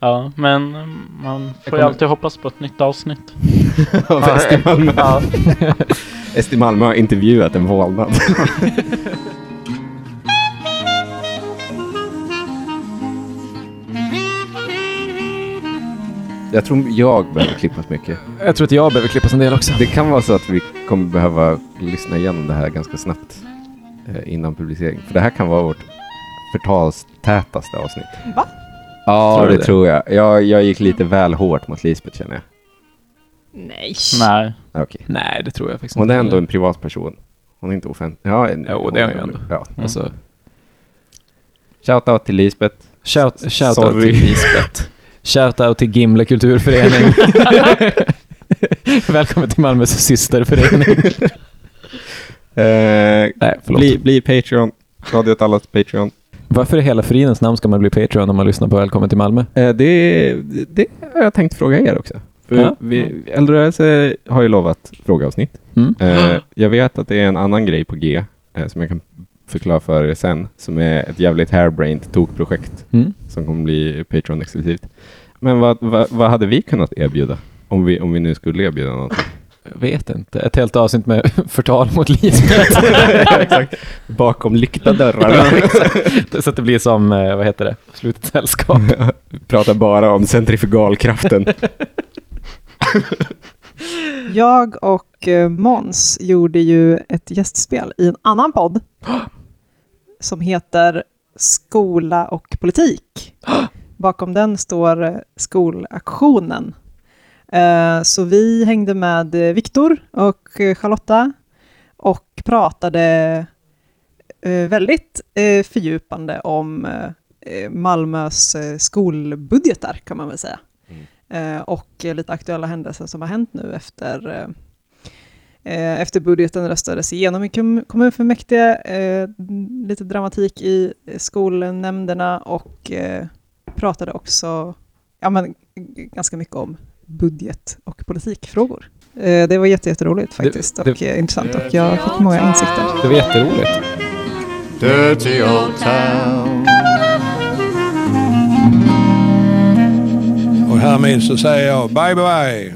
Speaker 3: ja, men mm, man får ju
Speaker 1: kommer-
Speaker 3: alltid hoppas på ett nytt avsnitt.
Speaker 1: Av SD Malmö.
Speaker 3: Ja.
Speaker 1: SD Malmö har intervjuat en vålnad. Jag tror jag behöver klippas mycket.
Speaker 4: Jag tror att jag behöver klippas en del också.
Speaker 1: Det kan vara så att vi kommer behöva lyssna igenom det här ganska snabbt eh, innan publicering. För det här kan vara vårt förtalstätaste avsnitt.
Speaker 2: Va?
Speaker 1: Ja,
Speaker 4: Tror
Speaker 1: det,
Speaker 4: det?
Speaker 1: tror jag. jag. Jag gick lite väl hårt mot Lisbeth känner jag.
Speaker 2: Nej.
Speaker 3: Nej.
Speaker 1: Okej.
Speaker 4: Nej, det tror jag faktiskt
Speaker 1: Hon är
Speaker 4: inte.
Speaker 1: ändå en privatperson. Hon är inte offentlig. Ja, en-
Speaker 4: Jo, det är hon ju ändå.
Speaker 1: Ja.
Speaker 4: Alltså,
Speaker 1: Shoutout till Lisbeth.
Speaker 4: shout, shout out
Speaker 1: Sorry.
Speaker 4: till Lisbeth. Shout out till Gimle kulturförening. Välkommen till Malmös systerförening.
Speaker 1: Eh,
Speaker 4: Nej, förlåt.
Speaker 1: bli, bli Patreon. Radio åt allas Patreon.
Speaker 4: Varför i hela fridens namn ska man bli Patreon om man lyssnar på Välkommen till Malmö?
Speaker 1: Eh, Det, det har jag tänkt fråga er också.
Speaker 4: Ja.
Speaker 1: vi, Eldrörelse har ju lovat frågeavsnitt.
Speaker 4: Mm.
Speaker 1: Eh, jag vet att det är en annan grej på G eh, som jag kan förklara för er sen, som är ett jävligt hairbrained tokprojekt
Speaker 4: Mm.
Speaker 1: som kommer bli Patreon-exklusivt. Men vad, vad, vad hade vi kunnat erbjuda? Om vi, om vi nu skulle erbjuda något.
Speaker 4: Jag vet inte. Ett helt avsnitt med förtal mot Lisbeth.
Speaker 1: Exakt. Bakom lyckta dörrar.
Speaker 4: Så att det blir som, eh, vad heter det, Slutet sällskap.
Speaker 1: Pratar bara om centrifugalkraften.
Speaker 2: Jag och eh, Måns gjorde ju ett gästspel i en annan podd som heter Skola och politik. Bakom den står eh, skolaktionen. Eh, Så vi hängde med eh, Viktor och eh, Charlotta och pratade väldigt fördjupande om Malmös skolbudgetar kan man väl säga. Eh, och lite aktuella händelser som har hänt nu efter, efter budgeten röstades igenom i kom- kommunfullmäktige. Lite dramatik i skolnämnderna och pratade också ja, men, ganska mycket om budget och politikfrågor. Eh, det var jätte, jätteroligt faktiskt
Speaker 4: Det- det-
Speaker 2: och eh, intressant och jag fick många insikter.
Speaker 4: Det var jätteroligt.
Speaker 6: Dirty old town.
Speaker 11: Och härmed så säger jag bye bye.